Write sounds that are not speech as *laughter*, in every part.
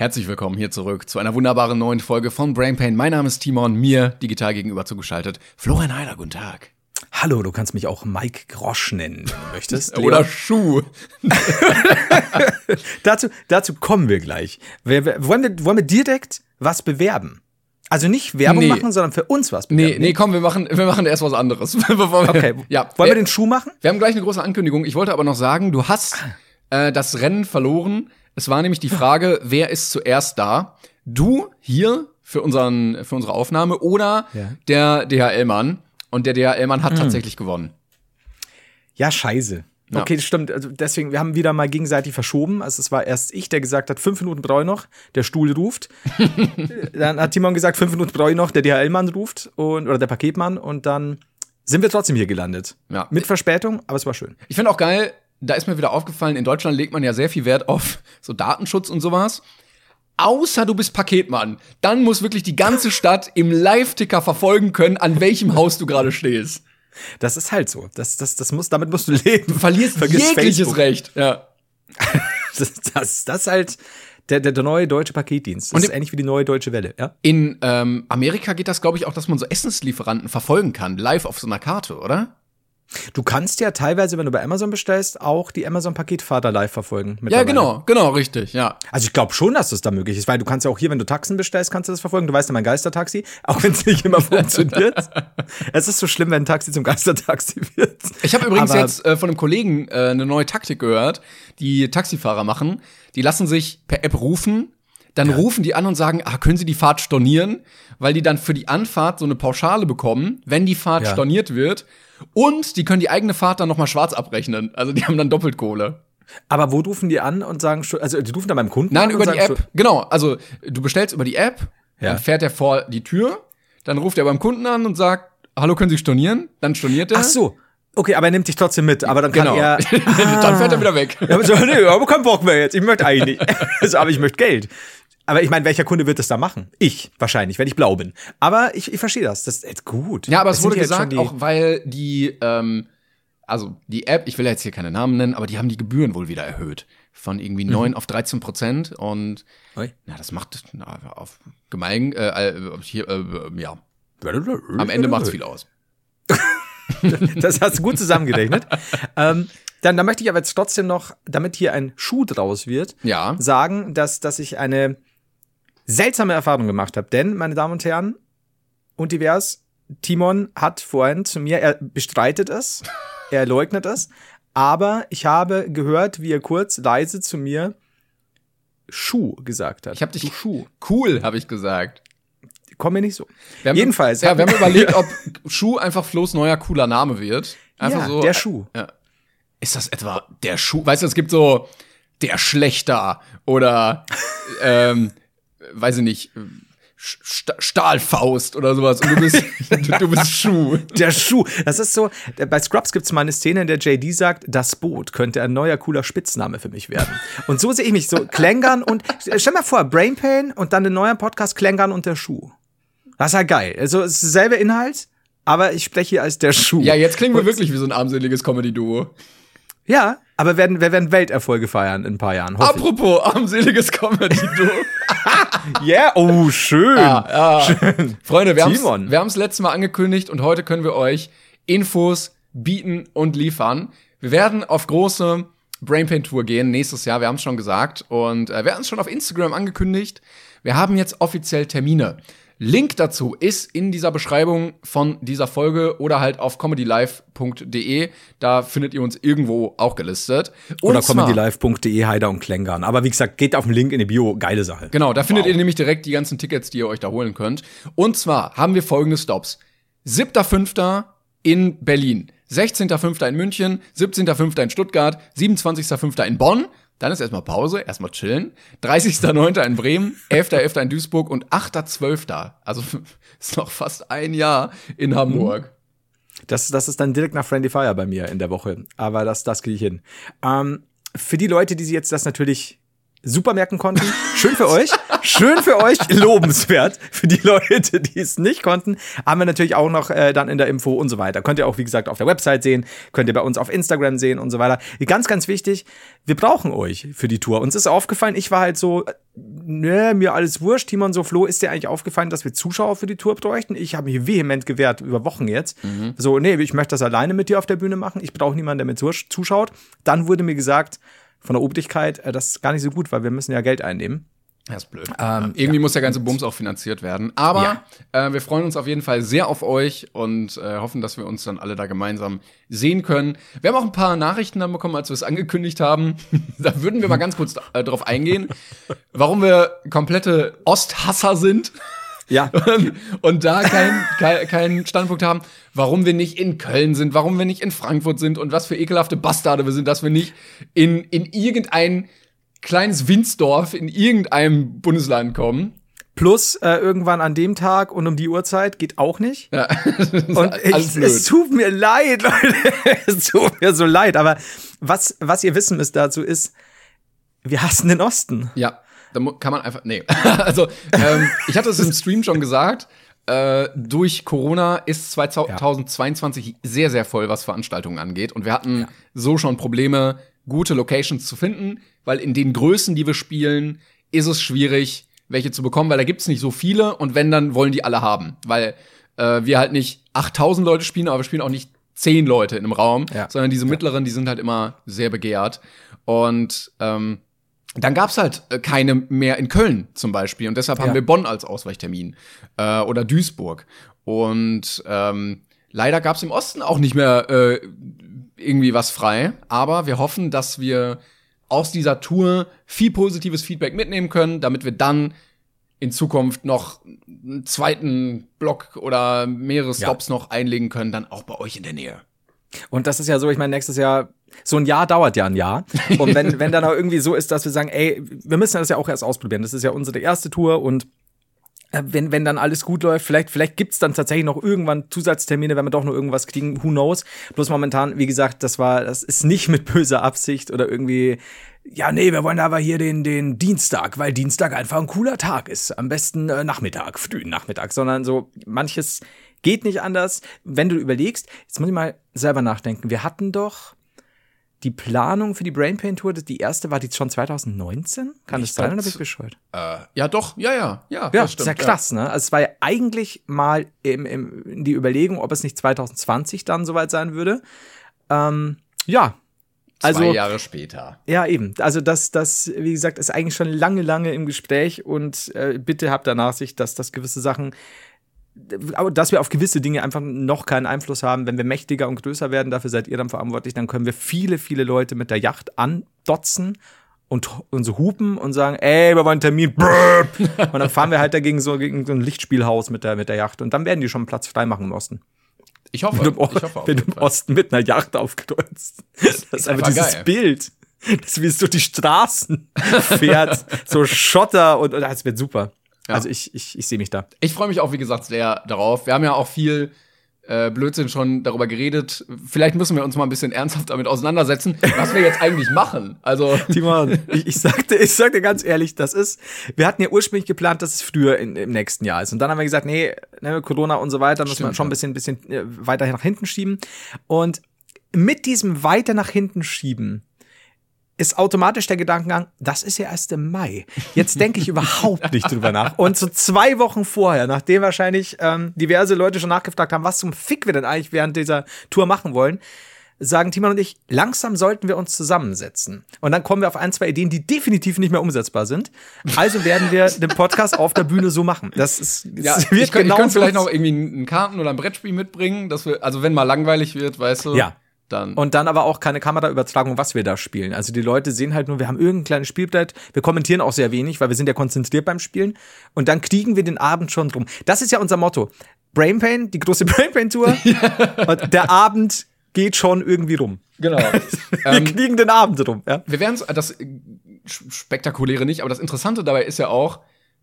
Herzlich willkommen hier zurück zu einer wunderbaren neuen Folge von Brain Pain. Mein Name ist Timon, mir digital gegenüber zugeschaltet. Florian Heiler, guten Tag. Hallo, du kannst mich auch Mike Grosch nennen, wenn du möchtest. *laughs* Oder Schuh. *laughs* dazu, dazu kommen wir gleich. Wir, wir, wollen, wir, wollen wir direkt was bewerben? Also nicht Werbung Nee. machen, sondern für uns was bewerben. Nee, nee, komm, wir machen, wir machen erst was anderes. *laughs* Bevor wir, Okay, ja. wollen wir wir den Schuh machen? Wir haben gleich eine große Ankündigung. Ich wollte aber noch sagen, du hast äh, das Rennen verloren. Es war nämlich die Frage, wer ist zuerst da? Du hier für, unseren, für unsere Aufnahme oder Ja. der DHL-Mann? Und der DHL-Mann hat tatsächlich gewonnen. Ja, scheiße. Ja. Okay, das stimmt. Also deswegen, wir haben wieder mal gegenseitig verschoben. Also es war erst ich, der gesagt hat, fünf Minuten brauche ich noch, der Stuhl ruft. *laughs* dann hat Timon gesagt, fünf Minuten brauche ich noch, der DHL-Mann ruft und oder der Paketmann und dann sind wir trotzdem hier gelandet. Ja. Mit Verspätung, aber es war schön. Ich finde auch geil, da ist mir wieder aufgefallen, in Deutschland legt man ja sehr viel Wert auf *laughs* so Datenschutz und sowas. Außer du bist Paketmann. Dann muss wirklich die ganze Stadt im Live-Ticker verfolgen können, an welchem Haus du gerade stehst. Das ist halt so. Das, das, das muss, damit musst du leben. Du verlierst Vergiss jegliches Facebook. Recht. Ja. *laughs* Das, das, das ist halt der, der, der neue deutsche Paketdienst. Das Und ist ähnlich wie die neue deutsche Welle, ja? In ähm, Amerika geht das, glaube ich, auch, dass man so Essenslieferanten verfolgen kann, live auf so einer Karte, oder? Du kannst ja teilweise, wenn du bei Amazon bestellst, auch die Amazon-Paketfahrer live verfolgen. Ja, genau, genau, richtig, ja. Also ich glaube schon, dass das da möglich ist, weil du kannst ja auch hier, wenn du Taxen bestellst, kannst du das verfolgen. Du weißt ja mein Geistertaxi, *laughs* auch wenn es nicht immer funktioniert. *laughs* es ist so schlimm, wenn ein Taxi zum Geistertaxi wird. Ich habe übrigens Aber- jetzt äh, von einem Kollegen äh, eine neue Taktik gehört, die Taxifahrer machen. Die lassen sich per App rufen, dann rufen die an und sagen, ah, können Sie die Fahrt stornieren, weil die dann für die Anfahrt so eine Pauschale bekommen, wenn die Fahrt Ja. storniert wird. Und die können die eigene Fahrt dann noch mal schwarz abrechnen. Also die *laughs* haben dann doppelt Kohle. Aber wo rufen die an und sagen, also die rufen dann beim Kunden Nein, über die App. Genau, also du bestellst über die App, Ja. dann fährt er vor die Tür, dann ruft er beim Kunden an und sagt, hallo, können Sie stornieren? Dann storniert er. Ach so. Okay, aber er nimmt dich trotzdem mit, aber dann kann Genau. er. *laughs* dann fährt er wieder weg. Ja, aber so, nee, aber kein Bock mehr jetzt. Ich möchte eigentlich nicht. *laughs* Also, aber ich möchte Geld. Aber ich meine, welcher Kunde wird das da machen? Ich, wahrscheinlich, wenn ich blau bin. Aber ich, ich verstehe das. Das ist gut. Ja, aber es wurde gesagt, auch weil die, ähm, also die App, ich will jetzt hier keine Namen nennen, aber die haben die Gebühren wohl wieder erhöht. Von irgendwie 9 auf 13 Prozent. Und Ui. na, das macht na, auf gemein, äh, äh, hier, äh, ja, am Ende macht's viel aus. *laughs* Das hast du gut zusammengedechnet. ähm, dann, dann möchte ich aber jetzt trotzdem noch, damit hier ein Schuh draus wird, Ja. sagen, dass, dass ich eine seltsame Erfahrung gemacht habe. Denn, meine Damen und Herren, und divers, Timon hat vorhin zu mir, er bestreitet es, *laughs* er leugnet es, aber ich habe gehört, wie er kurz leise zu mir Schuh gesagt hat. Ich habe dich Du Schuh. cool, habe ich gesagt. Komm mir nicht so. Wir haben, Jedenfalls. Ja, wir haben überlegt, *laughs* ob Schuh einfach Flo's neuer cooler Name wird. Einfach Ja, so. der Schuh. Ja. Ist das etwa der Schuh? Weißt du, es gibt so der Schlechter oder *laughs* ähm, weiß ich nicht, St Stahlfaust oder sowas. Und du bist, du, bist Schuh. Der Schuh. Das ist so, bei Scrubs gibt es mal eine Szene, in der JD sagt, das Boot könnte ein neuer cooler Spitzname für mich werden. Und so sehe ich mich so, Klängern und, stell mal vor, Brain Pain und dann ein neuer Podcast, Klängern und der Schuh. Das ist ja geil. Also, es ist derselbe Inhalt, aber ich spreche hier als der Schuh. Ja, jetzt klingen wir Und- wirklich wie so ein armseliges Comedy-Duo. Ja, aber werden, wir werden Welterfolge feiern in ein paar Jahren. Apropos armseliges Comedy-Duo. *laughs* Yeah, oh, schön. ja. Freunde, wir haben's- Timon. wir haben es letztes Mal angekündigt und heute können wir euch Infos bieten und liefern. Wir werden auf große Brainpain Tour gehen nächstes Jahr, wir haben es schon gesagt und äh, wir hatten es schon auf Instagram angekündigt. Wir haben jetzt offiziell Termine. Link dazu ist in dieser Beschreibung von dieser Folge oder halt auf comedylive.de. Da findet ihr uns irgendwo auch gelistet. Und Oder comedylive.de, Heider und Klängern. Aber wie gesagt, geht auf den Link in die Bio, geile Sache. Genau, da findet ihr nämlich direkt die ganzen Tickets, die ihr euch da holen könnt. Und zwar haben wir folgende Stops. 7.5. in Berlin, 16.5. in München, 17.5. in Stuttgart, 27.5. in Bonn Dann ist erstmal Pause, erstmal chillen. 30.09. in Bremen, 11.11. in Duisburg und 8.12. Also *laughs* ist noch fast ein Jahr in Hamburg. Das, das ist dann direkt nach Friendly Fire bei mir in der Woche. Aber das, das kriege ich hin. Ähm, für die Leute, die sich jetzt das natürlich super merken konnten. Schön für euch. Schön für euch. Lobenswert. Für die Leute, die es nicht konnten, haben wir natürlich auch noch äh, dann in der Info und so weiter. Könnt ihr auch, wie gesagt, auf der Website sehen. Könnt ihr bei uns auf Instagram sehen und so weiter. Ganz, ganz wichtig. Wir brauchen euch für die Tour. Uns ist aufgefallen, ich war halt so, ne, mir alles wurscht. Timon so, Flo, ist dir eigentlich aufgefallen, dass wir Zuschauer für die Tour bräuchten? Ich habe mich vehement gewehrt über Wochen jetzt. Mhm. So, nee, ich möchte das alleine mit dir auf der Bühne machen. Ich brauche niemanden, der mir zuschaut. Dann wurde mir gesagt, von der Obrigkeit, äh, das ist gar nicht so gut, weil wir müssen ja Geld einnehmen. Das ist blöd. Ähm, Irgendwie ja. muss der ganze Bums auch finanziert werden. Aber ja. äh, wir freuen uns auf jeden Fall sehr auf euch und äh, hoffen, dass wir uns dann alle da gemeinsam sehen können. Wir haben auch ein paar Nachrichten dann bekommen, als wir es angekündigt haben. *laughs* da würden wir mal ganz kurz äh, drauf eingehen, warum wir komplette Osthasser sind. Ja. *laughs* Und, und da keinen kein, kein Standpunkt haben, warum wir nicht in Köln sind, warum wir nicht in Frankfurt sind und was für ekelhafte Bastarde wir sind, dass wir nicht in, in irgendein kleines Winzdorf in irgendeinem Bundesland kommen. Plus äh, irgendwann an dem Tag und um die Uhrzeit geht auch nicht. Ja, *laughs* und ich, es tut mir leid, *laughs* Leute. es tut mir so leid. Aber was, was ihr wissen müsst dazu ist, wir hassen den Osten. Ja. Da kann man einfach. Nee. *laughs* also, ähm, ich hatte es im Stream schon gesagt. Äh, durch Corona ist 2022 ja. sehr, sehr voll, was Veranstaltungen angeht. Und wir hatten ja. so schon Probleme, gute Locations zu finden, weil in den Größen, die wir spielen, ist es schwierig, welche zu bekommen, weil da gibt's nicht so viele und wenn, dann wollen die alle haben. Weil äh, wir halt nicht 8000 Leute spielen, aber wir spielen auch nicht 10 Leute in einem Raum, ja. sondern diese mittleren, die sind halt immer sehr begehrt. Und ähm, dann gab's halt äh, keine mehr in Köln zum Beispiel und deshalb haben ja. wir Bonn als Ausweichtermin äh, oder Duisburg. Und ähm, leider gab's im Osten auch nicht mehr äh, irgendwie was frei, aber wir hoffen, dass wir aus dieser Tour viel positives Feedback mitnehmen können, damit wir dann in Zukunft noch einen zweiten Block oder mehrere Stops ja. noch einlegen können, dann auch bei euch in der Nähe. Und das ist ja so, ich meine, nächstes Jahr, so ein Jahr dauert ja ein Jahr. *laughs* Und wenn, wenn dann auch irgendwie so ist, dass wir sagen, ey, wir müssen das ja auch erst ausprobieren. Das ist ja unsere erste Tour und äh, wenn, wenn dann alles gut läuft, vielleicht, vielleicht gibt's dann tatsächlich noch irgendwann Zusatztermine, wenn wir doch noch irgendwas kriegen, who knows. Bloß momentan, wie gesagt, das war, das ist nicht mit böser Absicht oder irgendwie, ja, nee, wir wollen aber hier den, den Dienstag, weil Dienstag einfach ein cooler Tag ist. Am besten äh, Nachmittag, frühen Nachmittag, sondern so manches Geht nicht anders. Wenn du überlegst, jetzt muss ich mal selber nachdenken. Wir hatten doch die Planung für die Brain Pain Tour, die erste war die schon 2019? Kann ich das sein oder bin ich bescheuert? Äh, ja, doch, ja, ja, ja. Ja, das stimmt, ist ja krass, ja. ne? Also es war ja eigentlich mal im, im, in die Überlegung, ob es nicht 2020 dann soweit sein würde. Ähm, ja. Also, Zwei Jahre später. Ja, eben. Also das, das, wie gesagt, ist eigentlich schon lange, lange im Gespräch und äh, bitte habt danach sich, dass das gewisse Sachen dass wir auf gewisse Dinge einfach noch keinen Einfluss haben. Wenn wir mächtiger und größer werden, dafür seid ihr dann verantwortlich, dann können wir viele, viele Leute mit der Yacht andotzen und, und so hupen und sagen, ey, wir wollen einen Termin. *laughs* und dann fahren wir halt dagegen so gegen so ein Lichtspielhaus mit der, mit der Yacht. Und dann werden die schon Platz frei machen im Osten. Ich hoffe, wenn du, ich hoffe wenn du im Osten mit einer Yacht aufkreuzt. Das, das ist einfach dieses geil. Bild. Das wie es durch die Straßen *laughs* fährt. so Schotter und, und das wird super. Ja. Also ich, ich, ich sehe mich da. Ich freue mich auch, wie gesagt, sehr darauf. Wir haben ja auch viel äh, Blödsinn schon darüber geredet. Vielleicht müssen wir uns mal ein bisschen ernsthaft damit auseinandersetzen, was wir jetzt eigentlich machen. Also *laughs* Timon, ich, ich sagte, ich sagte ganz ehrlich, das ist, wir hatten ja ursprünglich geplant, dass es früher in, im nächsten Jahr ist. Und dann haben wir gesagt, nee, ne, Corona und so weiter, müssen wir schon ein bisschen, bisschen äh, weiter nach hinten schieben. Und mit diesem weiter nach hinten schieben ist automatisch der Gedankengang, das ist ja erst im Mai. Jetzt denke ich *laughs* überhaupt nicht drüber nach. Und so zwei Wochen vorher, nachdem wahrscheinlich ähm, diverse Leute schon nachgefragt haben, was zum Fick wir denn eigentlich während dieser Tour machen wollen, sagen Timon und ich, langsam sollten wir uns zusammensetzen. Und dann kommen wir auf ein, zwei Ideen, die definitiv nicht mehr umsetzbar sind. Also werden wir den Podcast auf der Bühne so machen. Das ist, das ja, wird ich, genau ich könnte vielleicht noch irgendwie einen Karten oder ein Brettspiel mitbringen, dass wir, also wenn mal langweilig wird, weißt du. Ja dann. Und dann aber auch keine Kameraübertragung, was wir da spielen. Also die Leute sehen halt nur, wir haben irgendein kleines Spielbrett. Wir kommentieren auch sehr wenig, weil wir sind ja konzentriert beim Spielen. Und dann kriegen wir den Abend schon drum. Das ist ja unser Motto. Brain Pain, die große *laughs* Brain Pain Tour. Und der Abend geht schon irgendwie rum. Genau. *laughs* Wir ähm, kriegen den Abend rum, ja. wir werden das spektakuläre nicht, aber das Interessante dabei ist ja auch,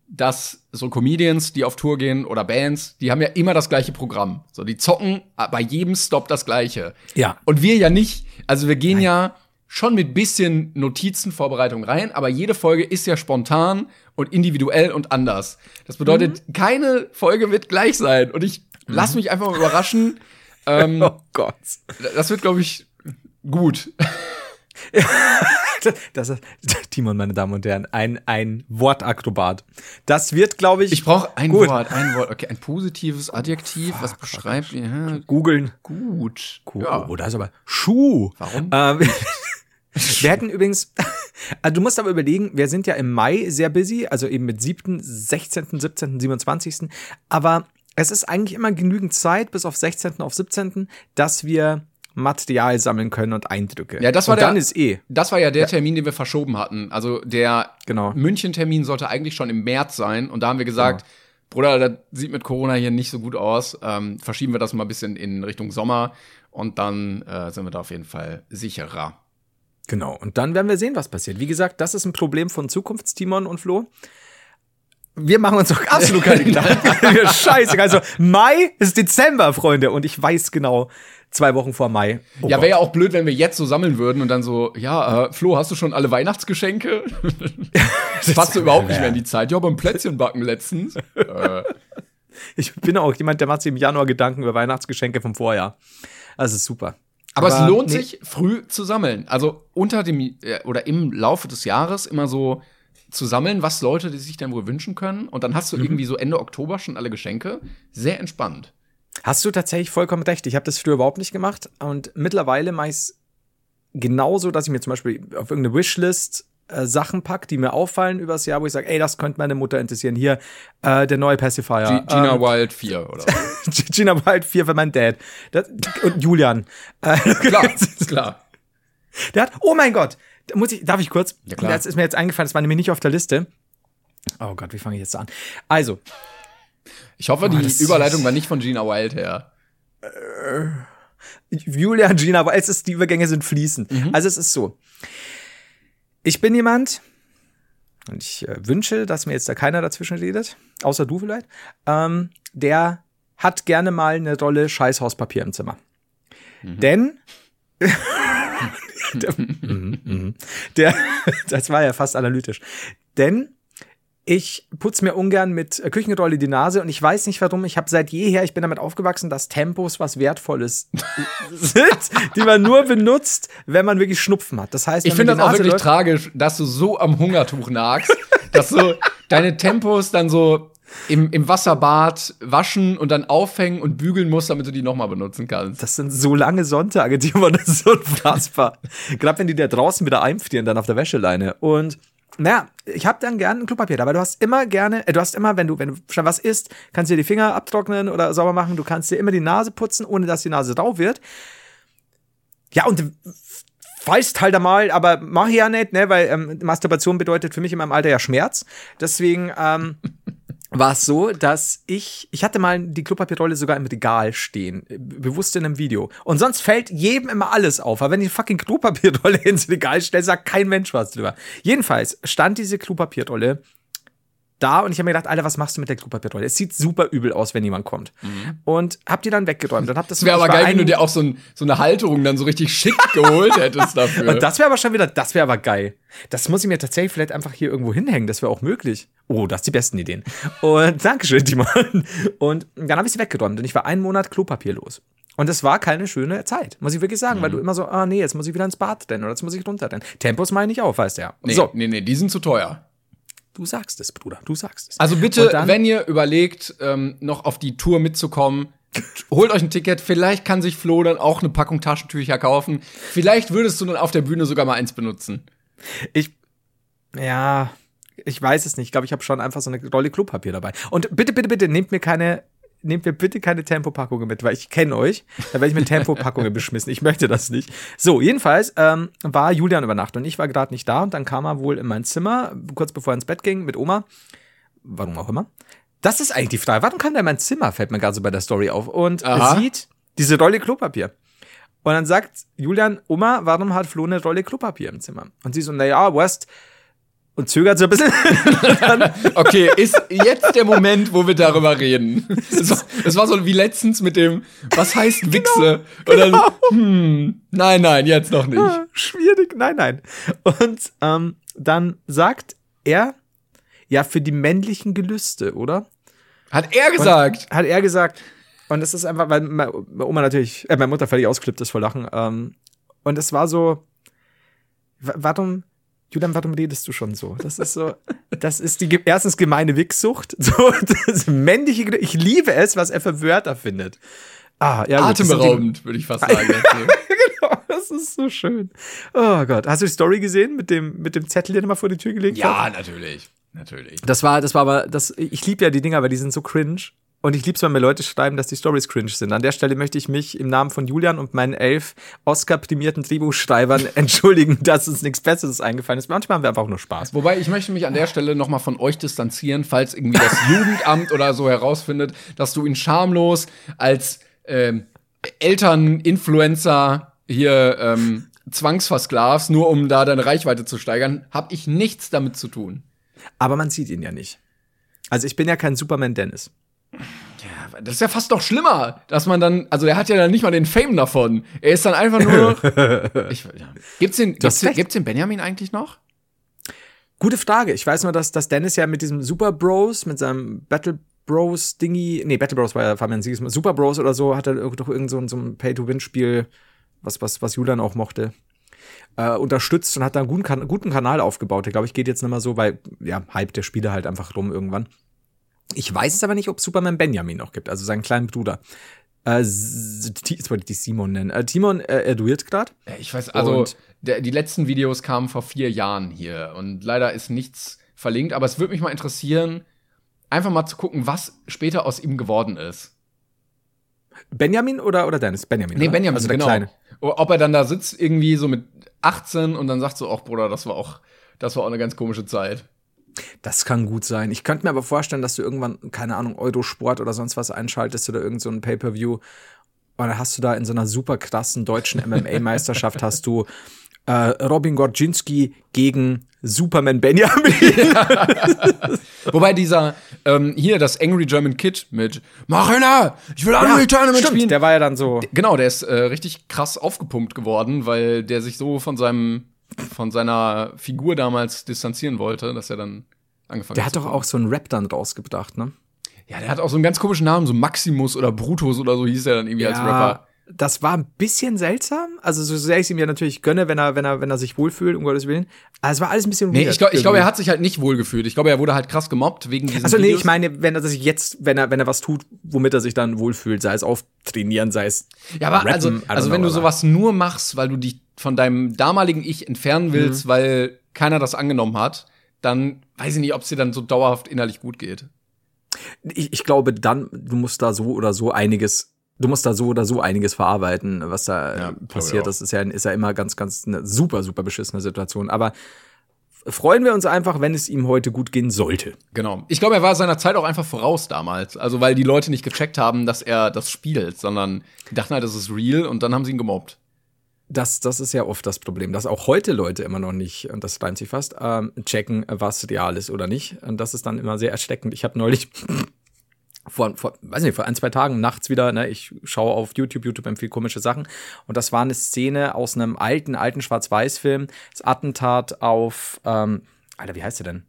dass so Comedians, die auf Tour gehen oder Bands, die haben ja immer das gleiche Programm. So, die zocken bei jedem Stop das gleiche. Ja. Und wir ja nicht. Also wir gehen ja schon mit bisschen Notizenvorbereitung rein, aber jede Folge ist ja spontan und individuell und anders. Das bedeutet, keine Folge wird gleich sein. Und ich lass mich einfach mal überraschen. Ähm, *laughs* Oh Gott. das wird, glaube ich, gut. *laughs* Das ist, Timon, meine Damen und Herren, ein, ein Wortakrobat. Das wird, glaube ich, Ich brauche ein Gut. Wort, ein Wort. Okay, ein positives Adjektiv, was beschreibt ja, googeln. gut. Cool. Ja. Oh, da ist aber Schuh. Warum? Ähm, *laughs* *laughs* wir hätten übrigens, also du musst aber überlegen, wir sind ja im Mai sehr busy, also eben mit 7., 16., 17., 27. Aber es ist eigentlich immer genügend Zeit, bis auf 16., auf 17., dass wir Material sammeln können und Eindrücke. Ja, das war und dann der- ist eh. Das war ja der Termin, den wir verschoben hatten. Also der Genau. München-Termin sollte eigentlich schon im März sein. Und da haben wir gesagt, Genau. Bruder, das sieht mit Corona hier nicht so gut aus. Ähm, verschieben wir das mal ein bisschen in Richtung Sommer. Und dann äh, sind wir da auf jeden Fall sicherer. Genau. Und dann werden wir sehen, was passiert. Wie gesagt, das ist ein Problem von Zukunftstimon und Flo. Wir machen uns doch absolut keine *laughs* Gedanken. Scheiße. Also Mai ist Dezember, Freunde. Und ich weiß genau, zwei Wochen vor Mai. Oh ja, wäre ja auch blöd, wenn wir jetzt so sammeln würden und dann so, ja, äh, Flo, hast du schon alle Weihnachtsgeschenke? *laughs* das passt so überhaupt nicht mehr in die Zeit. Ja, beim Plätzchen backen letztens. äh, Ich bin auch jemand, der macht sich im Januar Gedanken über Weihnachtsgeschenke vom Vorjahr. Das ist super. Aber, es lohnt nee. sich, früh zu sammeln. Also unter dem äh, oder im Laufe des Jahres immer so zu sammeln, was Leute die sich dann wohl wünschen können. Und dann hast Mhm. du irgendwie so Ende Oktober schon alle Geschenke. Sehr entspannt. Hast du tatsächlich vollkommen recht. Ich habe das früher überhaupt nicht gemacht. Und mittlerweile mache ich es genauso, dass ich mir zum Beispiel auf irgendeine Wishlist äh, Sachen pack, die mir auffallen übers Jahr, wo ich sage, ey, das könnte meine Mutter interessieren. Hier, äh, der neue Pacifier. G Gina ähm, Wild 4 oder. *laughs* Gina Wild 4 für meinen Dad. Das, und Julian. Äh, klar, *laughs* klar. Der hat, oh mein Gott, muss ich, darf ich kurz? Ja, klar. Das ist mir jetzt eingefallen, das war nämlich nicht auf der Liste. Oh Gott, wie fange ich jetzt an? Also, Ich hoffe, Oh, die Überleitung war nicht von Gina Wild her. Julian, Gina, aber es ist, die Übergänge sind fließend. Also es ist so. Ich bin jemand, und ich äh, wünsche, dass mir jetzt da keiner dazwischen redet, außer du vielleicht, ähm, der hat gerne mal eine Rolle Scheißhauspapier im Zimmer. Denn *laughs* der, Mhm, mhm. der, das war ja fast analytisch. Denn ich putze mir ungern mit Küchenrolle die Nase und ich weiß nicht warum. Ich habe seit jeher, ich bin damit aufgewachsen, dass Tempos was Wertvolles *laughs* sind, die man nur benutzt, wenn man wirklich Schnupfen hat. Das heißt, Ich finde das auch wirklich läuft- tragisch, dass du so am Hungertuch nagst, dass so deine Tempos dann so im, im Wasserbad waschen und dann aufhängen und bügeln musst, damit du die nochmal benutzen kannst. Das sind so lange Sonntage, *laughs* die man das ist so unfassbar. Gerade wenn die da draußen wieder einfrieren, dann auf der Wäscheleine. Und naja, ich habe dann gerne ein Klopapier dabei. Du hast immer gerne, äh, du hast immer, wenn du, wenn du schon was isst, kannst du dir die Finger abtrocknen oder sauber machen. Du kannst dir immer die Nase putzen, ohne dass die Nase rau wird. Ja, und weißt halt einmal, aber mach ich ja nicht, ne, weil ähm, Masturbation bedeutet für mich in meinem Alter ja Schmerz. Deswegen ähm, *laughs* war es so, dass ich, ich hatte mal die Klopapierrolle sogar im Regal stehen, äh, bewusst in einem Video. Und sonst fällt jedem immer alles auf. Aber wenn ich die fucking Klopapierrolle *laughs* ins Regal stelle, sagt kein Mensch was drüber. Jedenfalls stand diese Klopapierrolle da und ich habe mir gedacht, Alter, was machst du mit der Klopapierrolle? Es sieht super übel aus, wenn jemand kommt. Und hab die dann weggeräumt und hab das Es wäre aber geil, wenn du dir auch so, ein, so eine Halterung dann so richtig schick geholt *laughs* hättest dafür. Und das wäre aber schon wieder, das wäre aber geil. Das muss ich mir tatsächlich vielleicht einfach hier irgendwo hinhängen, das wäre auch möglich. Oh, das sind die besten Ideen. Und *laughs* Dankeschön, Timon. Und dann habe ich sie weggeräumt und ich war einen Monat Klopapier los. Und es war keine schöne Zeit, muss ich wirklich sagen, Mhm. weil du immer so, ah nee, jetzt muss ich wieder ins Bad rennen oder jetzt muss ich runterrennen. Tempos meine ich auch, weißt du ja. nee, So, nee, nee, die sind zu teuer. Du sagst es, Bruder, du sagst es. Also bitte, wenn ihr überlegt, ähm, noch auf die Tour mitzukommen, holt euch ein Ticket. Vielleicht kann sich Flo dann auch eine Packung Taschentücher kaufen. Vielleicht würdest du dann auf der Bühne sogar mal eins benutzen. Ich, ja, ich weiß es nicht. Ich glaube, ich habe schon einfach so eine Rolle Klopapier dabei. Und bitte, bitte, bitte, nehmt mir keine, nehmt mir bitte keine Tempopackungen mit, weil ich kenne euch. Da werde ich mit Tempopackungen *laughs* beschmissen. Ich möchte das nicht. So, jedenfalls ähm, war Julian über Nacht und ich war gerade nicht da. Und dann kam er wohl in mein Zimmer, kurz bevor er ins Bett ging, mit Oma. Warum auch immer. Das ist eigentlich die Frage. Warum kam der in mein Zimmer? Fällt mir gerade so bei der Story auf. Und Aha. er sieht diese Rolle Klopapier. Und dann sagt Julian, Oma, warum hat Flo eine Rolle Klopapier im Zimmer? Und sie so, naja, Wurst. Und zögert so ein bisschen. *laughs* Okay, ist jetzt der Moment, wo wir darüber reden. Es war, es war so wie letztens mit dem, was heißt Wichse? Und dann, hm, nein, nein, jetzt noch nicht. Schwierig, nein, nein. Und ähm, dann sagt er, ja, für die männlichen Gelüste, oder? Hat er gesagt. Hat er gesagt. Und es ist einfach, weil meine Oma natürlich, äh, meine Mutter völlig ausklippt ist vor Lachen. Ähm, und es war so, wa- warum, Julian, warum redest du schon so? Das ist so, das ist die erstens gemeine Wichsucht. *laughs* So, das männliche, ich liebe es, was er für Wörter findet. Ah, ja, Atemberaubend, würde ich fast sagen. *laughs* Genau, das ist so schön. Oh Gott. Hast du die Story gesehen mit dem, mit dem Zettel, den er mal vor die Tür gelegt hat? ja, natürlich. Natürlich. Das war, das war aber, das, ich liebe ja die Dinger, weil die sind so cringe. Und ich liebe es, wenn mir Leute schreiben, dass die Stories cringe sind. An der Stelle möchte ich mich im Namen von Julian und meinen elf Oscar-prämierten Drehbuchschreibern *laughs* entschuldigen, dass uns nichts Besseres eingefallen ist. Manchmal haben wir einfach auch nur Spaß. Wobei ich möchte mich an der Stelle noch mal von euch distanzieren, falls irgendwie das *laughs* Jugendamt oder so herausfindet, dass du ihn schamlos als ähm, Elterninfluencer hier ähm, zwangsversklavst, nur um da deine Reichweite zu steigern, habe ich nichts damit zu tun. Aber man sieht ihn ja nicht. Also ich bin ja kein Superman Dennis. Ja, das ist ja fast noch schlimmer, dass man dann, also er hat ja dann nicht mal den Fame davon. Er ist dann einfach nur. *laughs* ich, ja. Gibt's den, gibt's, gibt's den Benjamin eigentlich noch? Gute Frage. Ich weiß nur, dass, dass Dennis ja mit diesem Super Bros, mit seinem Battle Bros Dingy, nee, Battle Bros war ja Fabian Sieges, Super Bros oder so, hat er doch irgend so, ein- so ein Pay-to-Win-Spiel, was, was, was Julian auch mochte, äh, unterstützt und hat da einen guten, guten Kanal aufgebaut. Der, glaube ich, geht jetzt nicht mehr so, weil, ja, Hype der Spiele halt einfach rum irgendwann. Ich weiß es aber nicht, ob Superman Benjamin noch gibt, also seinen kleinen Bruder. Äh, jetzt wollte ich die Simon nennen. Äh, Timon, äh, er duiert gerade. Ich weiß, also der, die letzten Videos kamen vor vier Jahren hier und leider ist nichts verlinkt, aber es würde mich mal interessieren, einfach mal zu gucken, was später aus ihm geworden ist. Benjamin oder, oder Dennis? Benjamin. Nee, oder? Benjamin, also der genau. Kleine. Ob er dann da sitzt, irgendwie so mit 18 und dann sagt so, ach Bruder, das war auch, das war auch eine ganz komische Zeit. Das kann gut sein. Ich könnte mir aber vorstellen, dass du irgendwann, keine Ahnung, Eurosport oder sonst was einschaltest oder irgend so ein Pay-Per-View. Und dann hast du da in so einer super krassen deutschen MMA-Meisterschaft hast du äh, Robin Gorczynski gegen Superman Benjamin. *laughs* Wobei dieser, ähm, hier, das Angry German Kid mit Marina, ich will Unreal Tournament spielen. stimmt, der war ja dann so. Genau, der ist äh, richtig krass aufgepumpt geworden, weil der sich so von seinem von seiner Figur damals distanzieren wollte, dass er dann angefangen Der hat. hat zu doch auch so einen Rap dann rausgebracht, ne? Ja, der hat auch so einen ganz komischen Namen, so Maximus oder Brutus oder so hieß er dann irgendwie als Rapper. Das war ein bisschen seltsam. Also, so sehr ich es ihm ja natürlich gönne, wenn er, wenn er, wenn er sich wohlfühlt, um Gottes Willen. Aber es war alles ein bisschen Nee, weird ich glaube, ich glaub, er hat sich halt nicht wohlgefühlt. Ich glaube, er wurde halt krass gemobbt wegen diesen Also nee, Videos. ich meine, wenn er sich jetzt, wenn er, wenn er was tut, womit er sich dann wohlfühlt, sei es auftrainieren, sei es. Ja, aber rappen, also, also wenn du sowas nur machst, weil du dich von deinem damaligen Ich entfernen willst, Mhm. weil keiner das angenommen hat, dann weiß ich nicht, ob es dir dann so dauerhaft innerlich gut geht. Ich, ich glaube, dann, du musst da so oder so einiges, du musst da so oder so einiges verarbeiten, was da äh, Ja, passiert. Das ist ja, ist ja immer ganz, ganz eine super, super beschissene Situation. Aber freuen wir uns einfach, wenn es ihm heute gut gehen sollte. Genau. Ich glaube, er war seiner Zeit auch einfach voraus damals. Also, weil die Leute nicht gecheckt haben, dass er das spielt, sondern die dachten halt, das ist real und dann haben sie ihn gemobbt. Das, das ist ja oft das Problem, dass auch heute Leute immer noch nicht, und das reimt sich fast, ähm, checken, was real ist oder nicht. Und das ist dann immer sehr erschreckend. Ich habe neulich *clears throat* vor, vor, weiß nicht, vor ein, zwei Tagen nachts wieder, ne, ich schaue auf YouTube, YouTube empfiehlt komische Sachen. Und das war eine Szene aus einem alten, alten Schwarz-Weiß-Film. Das Attentat auf, ähm, Alter, wie heißt der denn?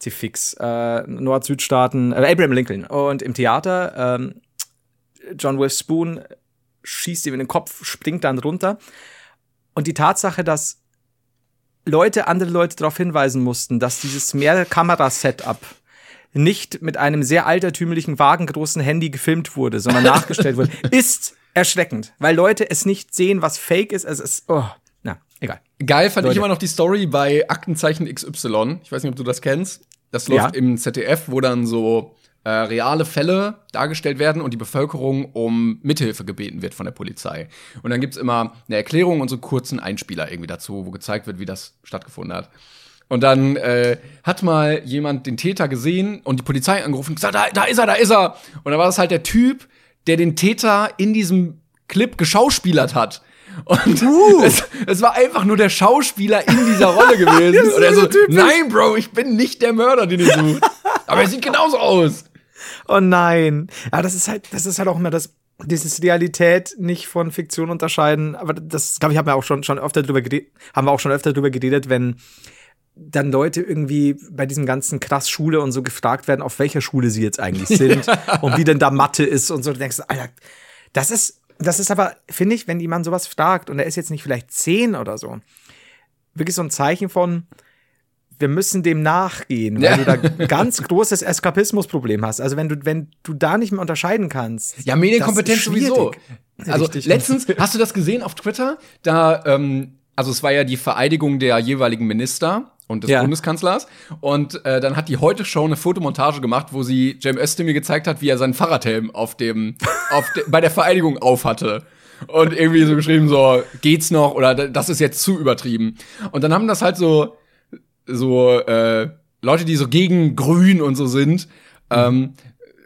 C-Fix, äh, Nord-Südstaaten, äh, Abraham Lincoln. Und im Theater, ähm, John Witherspoon schießt ihm in den Kopf, springt dann runter. Und die Tatsache, dass Leute, andere Leute darauf hinweisen mussten, dass dieses Mehrkamera-Setup nicht mit einem sehr altertümlichen, wagengroßen Handy gefilmt wurde, sondern *laughs* nachgestellt wurde, ist erschreckend, weil Leute es nicht sehen, was fake ist. Es ist, oh, na, egal. Geil fand ich Leute. immer noch die Story bei Aktenzeichen XY. Ich weiß nicht, ob du das kennst. Das läuft Ja. im ZDF, wo dann so äh, reale Fälle dargestellt werden und die Bevölkerung um Mithilfe gebeten wird von der Polizei. Und dann gibt's immer eine Erklärung und so kurzen Einspieler irgendwie dazu, wo gezeigt wird, wie das stattgefunden hat. Und dann äh, hat mal jemand den Täter gesehen und die Polizei angerufen und gesagt, da, da ist er, da ist er. Und dann war das halt der Typ, der den Täter in diesem Clip geschauspielert hat. Und es, es war einfach nur der Schauspieler in dieser Rolle *laughs* gewesen. und er so, typisch. nein, Bro, ich bin nicht der Mörder, den ihr sucht. Aber er sieht genauso aus. Oh nein. Ja, das ist halt, das ist halt auch immer das, dieses Realität nicht von Fiktion unterscheiden. Aber das, glaube ich, haben wir auch schon, schon öfter drüber geredet, haben wir auch schon öfter drüber geredet, wenn dann Leute irgendwie bei diesem ganzen krass Schule und so gefragt werden, auf welcher Schule sie jetzt eigentlich *laughs* sind und wie denn da Mathe ist und so. Du denkst, Alter, das ist, das ist aber, finde ich, wenn jemand sowas fragt und er ist jetzt nicht vielleicht zehn oder so, wirklich so ein Zeichen von, wir müssen dem nachgehen, weil Ja. du da ein *laughs* ganz großes Eskapismusproblem hast. Also wenn du, wenn du da nicht mehr unterscheiden kannst. Ja, Medienkompetenz sowieso. Also Richtig. letztens, hast du das gesehen auf Twitter? Da, ähm, also es war ja die Vereidigung der jeweiligen Minister und des Ja. Bundeskanzlers. Und äh, dann hat die heute Show eine Fotomontage gemacht, wo sie Cem Özdemir gezeigt hat, wie er seinen Fahrradhelm auf dem, auf de bei der Vereidigung auf hatte. Und irgendwie so geschrieben, so, geht's noch? Oder das ist jetzt zu übertrieben. Und dann haben das halt so, so äh, Leute, die so gegen Grün und so sind, ähm,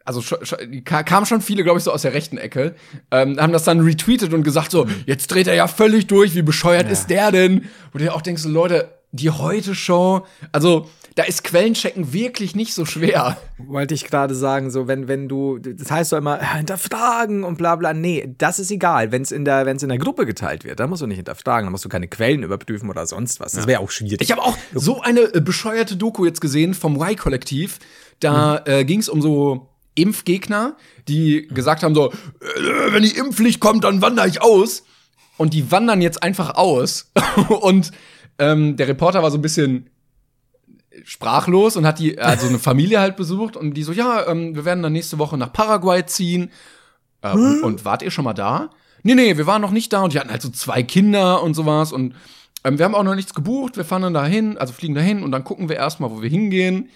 also sch- sch- kamen schon viele, glaube ich, so aus der rechten Ecke, ähm, haben das dann retweetet und gesagt so, jetzt dreht er ja völlig durch, wie bescheuert ist der denn? Wo du auch denkst, so, Leute, die Heute-Show, also da ist Quellenchecken wirklich nicht so schwer. Wollte ich gerade sagen, so, wenn, wenn du, das heißt doch immer, ja, hinterfragen und bla bla. Nee, das ist egal. Wenn es in, der- wenn's in der Gruppe geteilt wird, dann musst du nicht hinterfragen, dann musst du keine Quellen überprüfen oder sonst was. Das wäre auch schwierig. Ich habe auch so eine äh, bescheuerte Doku jetzt gesehen vom Y-Kollektiv. Da äh, ging es um so Impfgegner, die gesagt haben so, äh, wenn die Impfpflicht kommt, dann wandere ich aus. Und die wandern jetzt einfach aus. *laughs* und ähm, der Reporter war so ein bisschen sprachlos und hat die also eine Familie halt besucht und die so ja ähm, wir werden dann nächste Woche nach Paraguay ziehen. Äh, und, und wart ihr schon mal da? Nee nee wir waren noch nicht da und die hatten halt so zwei Kinder und sowas und ähm, wir haben auch noch nichts gebucht wir fahren dann dahin also fliegen dahin und dann gucken wir erstmal wo wir hingehen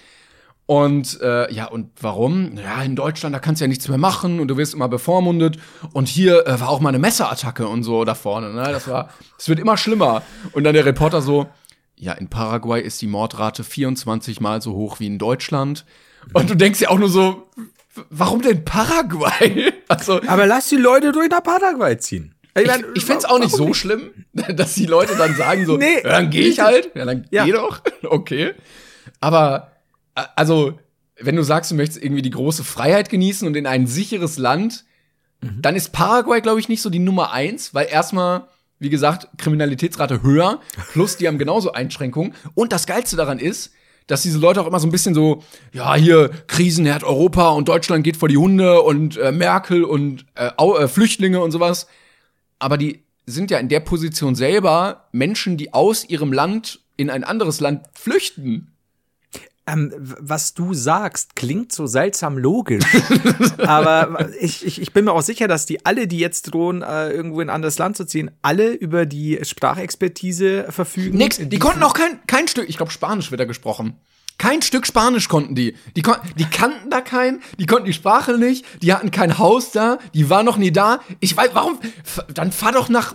und äh, ja, und warum? Ja, in Deutschland, da kannst du ja nichts mehr machen und du wirst immer bevormundet. Und hier äh, war auch mal eine Messerattacke und so da vorne. Ne? Das war, es wird immer schlimmer. Und dann der Reporter so, ja, in Paraguay ist die Mordrate 24 mal so hoch wie in Deutschland. Und du denkst ja auch nur so, warum denn Paraguay? *laughs* Also, Aber lass die Leute durch nach Paraguay ziehen. ich, mein, ich find's auch nicht so schlimm, *laughs* dass die Leute dann sagen so, Nee, ja, dann gehe ich halt. Ja, dann Ja. geh doch. *laughs* Okay. Aber, also, wenn du sagst, du möchtest irgendwie die große Freiheit genießen und in ein sicheres Land, Mhm. dann ist Paraguay, glaube ich, nicht so die Nummer eins, weil erstmal, wie gesagt, Kriminalitätsrate höher, plus die haben genauso Einschränkungen. Und das Geilste daran ist, dass diese Leute auch immer so ein bisschen so, ja, hier, Krisenherd Europa und Deutschland geht vor die Hunde und äh, Merkel und äh, äh, Flüchtlinge und sowas. Aber die sind ja in der Position selber Menschen, die aus ihrem Land in ein anderes Land flüchten. Ähm, was du sagst, klingt so seltsam logisch. *laughs* Aber ich, ich, ich bin mir auch sicher, dass die alle, die jetzt drohen, äh, irgendwo in ein anderes Land zu ziehen, alle über die Sprachexpertise verfügen. Nix, die konnten auch kein, kein Stück, ich glaube Spanisch wird da gesprochen. Kein Stück Spanisch konnten die. Die, kon die kannten da keinen, die konnten die Sprache nicht, die hatten kein Haus da, die waren noch nie da. Ich weiß, warum? Dann fahr doch nach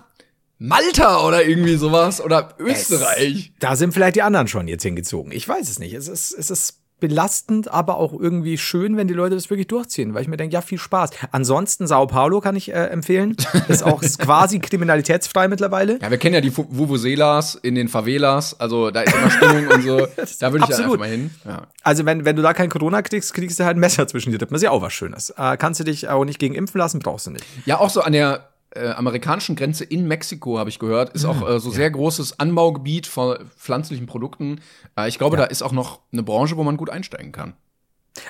Malta oder irgendwie sowas oder Österreich. Da sind vielleicht die anderen schon jetzt hingezogen. Ich weiß es nicht. Es ist, es ist belastend, aber auch irgendwie schön, wenn die Leute das wirklich durchziehen, weil ich mir denke, ja, viel Spaß. Ansonsten Sao Paulo kann ich äh, empfehlen. *laughs* Ist auch quasi kriminalitätsfrei mittlerweile. Ja, wir kennen ja die Vuvuzelas in den Favelas, also da ist immer Stimmung und so. *laughs* Da würde ich ja einfach mal hin. Ja. Also wenn, wenn du da kein Corona kriegst, kriegst du halt ein Messer zwischen die Rippen. Das ist ja auch was Schönes. Äh, kannst du dich auch nicht gegen impfen lassen, brauchst du nicht. Ja, auch so an der äh, amerikanischen Grenze in Mexiko, habe ich gehört, ist auch äh, so sehr großes Anbaugebiet von pflanzlichen Produkten. Äh, ich glaube, da ist auch noch eine Branche, wo man gut einsteigen kann.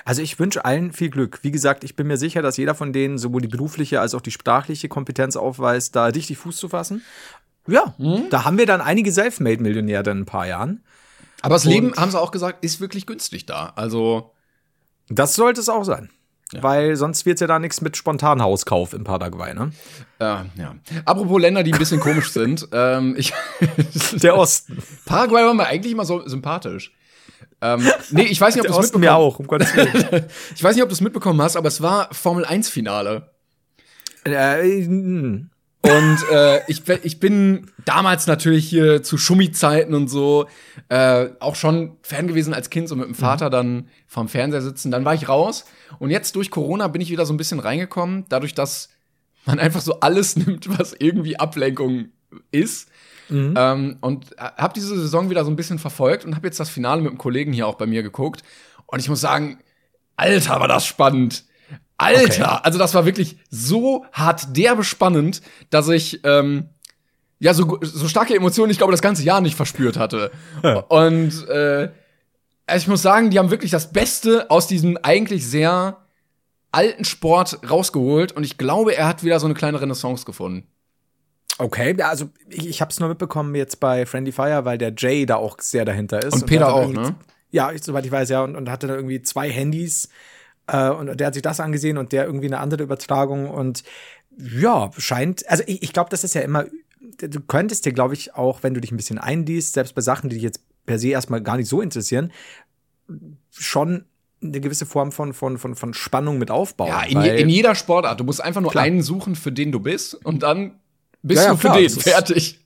Also ich wünsche allen viel Glück. Wie gesagt, ich bin mir sicher, dass jeder von denen sowohl die berufliche als auch die sprachliche Kompetenz aufweist, da richtig Fuß zu fassen. Ja, da haben wir dann einige Selfmade-Millionäre in ein paar Jahren. Aber das Leben, haben sie auch gesagt, ist wirklich günstig da. Also, Das sollte es auch sein. Weil sonst wird ja da nichts mit Spontanhauskauf in Paraguay, ne? äh, ja. Apropos Länder, die ein bisschen komisch sind. *laughs* Ähm, ich, Der Osten. Paraguay war mir eigentlich immer so sympathisch. Ähm, nee, ich weiß nicht, ob du es Osten mir mitbekommen auch, um Gottes Willen. *laughs* Ich weiß nicht, ob du es mitbekommen hast, aber es war Formel 1 Finale. äh. Und äh, ich, bin- ich bin damals natürlich hier zu Schummi-Zeiten und so äh, auch schon Fan gewesen als Kind, so mit dem Vater dann vorm Fernseher sitzen. Dann war ich raus und jetzt durch Corona bin ich wieder so ein bisschen reingekommen, dadurch, dass man einfach so alles *laughs* nimmt, was irgendwie Ablenkung ist. Ähm, und habe diese Saison wieder so ein bisschen verfolgt und habe jetzt das Finale mit einem Kollegen hier auch bei mir geguckt. Und ich muss sagen, Alter, war das spannend. Alter, Okay. also das war wirklich so hart derbe spannend, dass ich ähm, ja so, so starke Emotionen, ich glaube, das ganze Jahr nicht verspürt hatte. Und äh, also ich muss sagen, die haben wirklich das Beste aus diesem eigentlich sehr alten Sport rausgeholt und ich glaube, er hat wieder so eine kleine Renaissance gefunden. Okay, also ich, ich habe es nur mitbekommen jetzt bei Friendly Fire, weil der Jay da auch sehr dahinter ist. Und Peter der hat auch, ne? Ja, ich, soweit ich weiß, ja, und, und hatte da irgendwie zwei Handys äh, und der hat sich das angesehen und der irgendwie eine andere Übertragung und ja, scheint, also ich, ich glaube, das ist ja immer, du könntest dir, glaube ich, auch, wenn du dich ein bisschen einliest, selbst bei Sachen, die dich jetzt per se erstmal gar nicht so interessieren, schon eine gewisse Form von, von, von, von Spannung mit aufbauen. Ja, in, je, in jeder Sportart. Du musst einfach nur Klar. einen suchen, für den du bist und dann bist Ja, ja, du für klar, den fertig.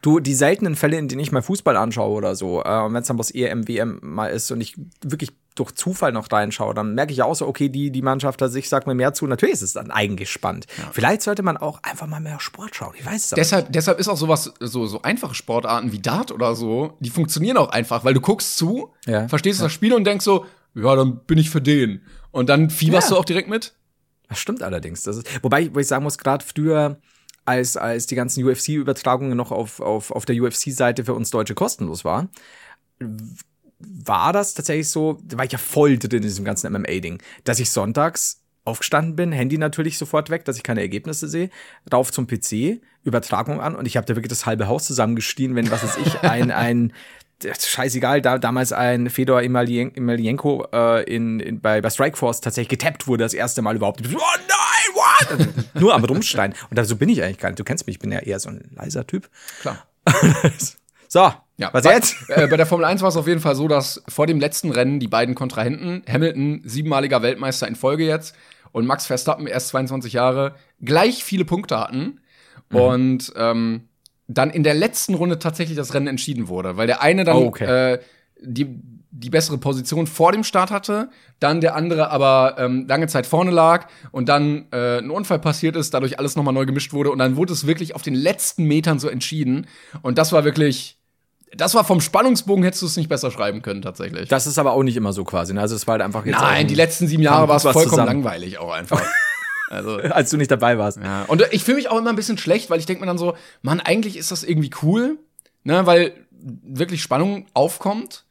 Du, die seltenen Fälle, in denen ich mal Fußball anschaue oder so, äh, und wenn es dann bloß EM, WM mal ist und ich wirklich durch Zufall noch reinschaue, dann merke ich ja auch so, okay, die, die Mannschaft hat sich, sagt mir mehr zu. Natürlich ist es dann eigentlich spannend. Vielleicht sollte man auch einfach mal mehr Sport schauen. Ich weiß es Deshalb, deshalb ist auch sowas, so, so einfache Sportarten wie Dart oder so, die funktionieren auch einfach, weil du guckst zu, Ja. verstehst das Spiel und denkst so, ja, dann bin ich für den. Und dann fieberst Ja. du auch direkt mit. Das stimmt allerdings. Das ist, wobei, wo ich sagen muss, gerade früher, als, als die ganzen UFC-Übertragungen noch auf, auf, auf der UFC-Seite für uns Deutsche kostenlos war, war das tatsächlich so, da war ich ja voll drin in diesem ganzen MMA-Ding, dass ich sonntags aufgestanden bin, Handy natürlich sofort weg, dass ich keine Ergebnisse sehe, rauf zum PC, Übertragung an und ich habe da wirklich das halbe Haus zusammengestien, wenn, was weiß ich, *laughs* ein, ein scheißegal, da, damals ein Fedor Emelianenko äh, in, in, bei, bei Strikeforce tatsächlich getappt wurde, das erste Mal überhaupt. Oh nein, what? Nur am Rumstein. Und so bin ich eigentlich gar nicht. Du kennst mich, ich bin ja eher so ein leiser Typ. Klar. *laughs* So, Ja, was bei, jetzt? *laughs* Äh, bei der Formel 1 war es auf jeden Fall so, dass vor dem letzten Rennen die beiden Kontrahenten, Hamilton, siebenmaliger Weltmeister in Folge jetzt, und Max Verstappen, erst 22 Jahre, gleich viele Punkte hatten. Mhm. Und ähm, dann in der letzten Runde tatsächlich das Rennen entschieden wurde, weil der eine dann Oh, okay. äh, die, die bessere Position vor dem Start hatte, dann der andere aber ähm, lange Zeit vorne lag und dann äh, ein Unfall passiert ist, dadurch alles nochmal neu gemischt wurde und dann wurde es wirklich auf den letzten Metern so entschieden und das war wirklich, das war vom Spannungsbogen hättest du es nicht besser schreiben können tatsächlich. Das ist aber auch nicht immer so quasi. Ne? Also es war halt einfach jetzt. Nein, ein- die letzten sieben Jahre war es vollkommen zusammen. langweilig auch einfach. *laughs* also als du nicht dabei warst. ja. Und ich fühle mich auch immer ein bisschen schlecht, weil ich denke mir dann so, Mann, eigentlich ist das irgendwie cool, ne, weil wirklich Spannung aufkommt.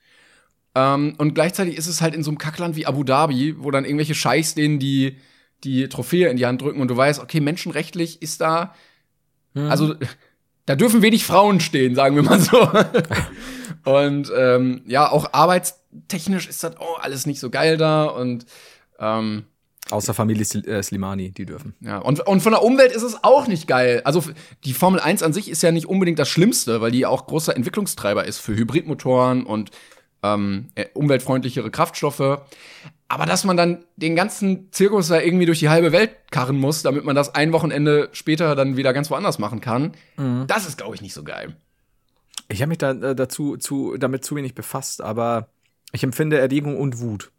Ähm, und gleichzeitig ist es halt in so einem Kackland wie Abu Dhabi, wo dann irgendwelche Scheiß denen die die Trophäe in die Hand drücken und du weißt, okay, menschenrechtlich ist da, also da dürfen wenig Frauen stehen, sagen wir mal so. *laughs* und ähm, ja, auch arbeitstechnisch ist das auch alles nicht so geil da und ähm, Außer Familie äh, Slimani, die dürfen. ja, und, und von der Umwelt ist es auch nicht geil. Also die Formel 1 an sich ist ja nicht unbedingt das Schlimmste, weil die auch großer Entwicklungstreiber ist für Hybridmotoren und ähm, äh, umweltfreundlichere Kraftstoffe. Aber dass man dann den ganzen Zirkus da irgendwie durch die halbe Welt karren muss, damit man das ein Wochenende später dann wieder ganz woanders machen kann, das ist, glaube ich, nicht so geil. Ich habe mich da äh, dazu zu, damit zu wenig befasst, aber ich empfinde Erregung und Wut.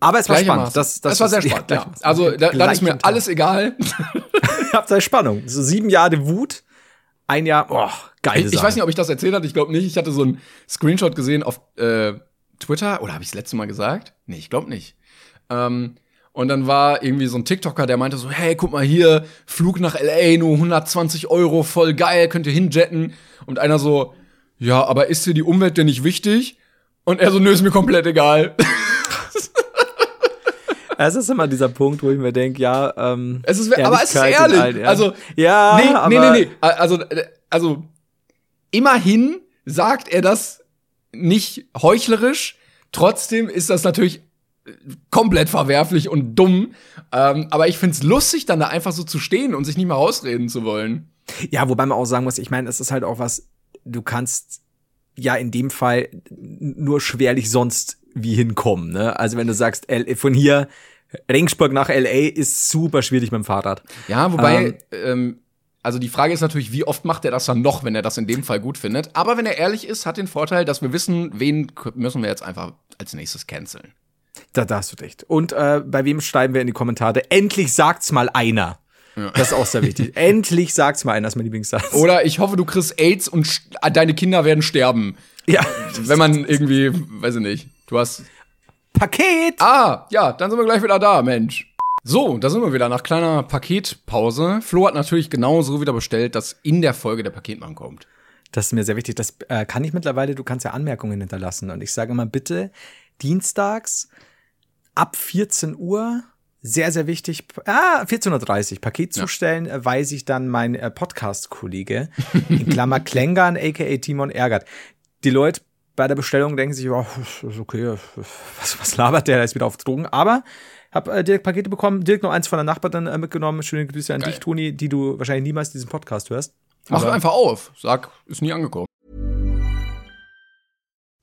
Aber es war spannend. Das, das es war sehr spannend. ja, Ja, Also da, dann ist mir alles egal. *laughs* *laughs* Ihr habt da Spannung. So sieben Jahre Wut, ein Jahr, oh, geil. Ich, ich weiß nicht, ob ich das erzählt hatte, ich glaube nicht. Ich hatte so einen Screenshot gesehen auf äh, Twitter, oder habe ich das letzte Mal gesagt? Nee, ich glaube nicht. Ähm, und dann war irgendwie so ein TikToker, der meinte so, hey, guck mal hier, Flug nach L.A., nur 120 Euro, voll geil, könnt ihr hinjetten. Und einer so, ja, aber ist dir die Umwelt denn nicht wichtig? Und er so, nö, ist mir komplett egal. *laughs* Es ist immer dieser Punkt, wo ich mir denke, ja, ähm, Es ist, aber es ist ehrlich. allen Ehren. Also, ja, nee, aber nee, nee, nee. Also, äh, also, immerhin sagt er das nicht heuchlerisch. Trotzdem ist das natürlich komplett verwerflich und dumm. Ähm, aber ich find's lustig, dann da einfach so zu stehen und sich nicht mehr rausreden zu wollen. Ja, wobei man auch sagen muss, ich meine, es ist halt auch was, du kannst ja in dem Fall nur schwerlich sonst wie hinkommen, ne? Also wenn du sagst, von hier Regensburg nach LA ist super schwierig mit dem Fahrrad. Ja, wobei, ähm, also die Frage ist natürlich, wie oft macht er das dann noch, wenn er das in dem Fall gut findet. Aber wenn er ehrlich ist, hat den Vorteil, dass wir wissen, wen müssen wir jetzt einfach als nächstes canceln. Da, da hast du recht. Und äh, bei wem schreiben wir in die Kommentare? Endlich sagt's mal einer. Das ist auch sehr wichtig. *laughs* Endlich sagt's mal einer, das ist mein Lieblingssatz. Oder ich hoffe, du kriegst AIDS und st- deine Kinder werden sterben. ja. Wenn man irgendwie, weiß ich nicht, du hast. Paket! Ah, ja, dann sind wir gleich wieder da, Mensch. So, da sind wir wieder nach kleiner Paketpause. Flo hat natürlich genauso wieder bestellt, dass in der Folge der Paketmann kommt. Das ist mir sehr wichtig. Das äh, kann ich mittlerweile, du kannst ja Anmerkungen hinterlassen. Und ich sage immer, bitte dienstags ab 14 Uhr, sehr, sehr wichtig, ah, 14.30 Uhr, Paket zustellen, äh, weil sich dann mein äh, Podcast-Kollege, in Klammer *laughs* Klängern, aka Timon, ärgert. Die Leute bei der Bestellung denken sich, oh, ist okay, was, was labert der, der ist wieder auf Drogen. Aber hab äh, direkt Pakete bekommen, direkt noch eins von der Nachbarin äh, mitgenommen. Schöne Grüße an Geil. dich, Toni, die du wahrscheinlich niemals diesen Podcast hörst. Mach einfach auf. Sag, ist nie angekommen.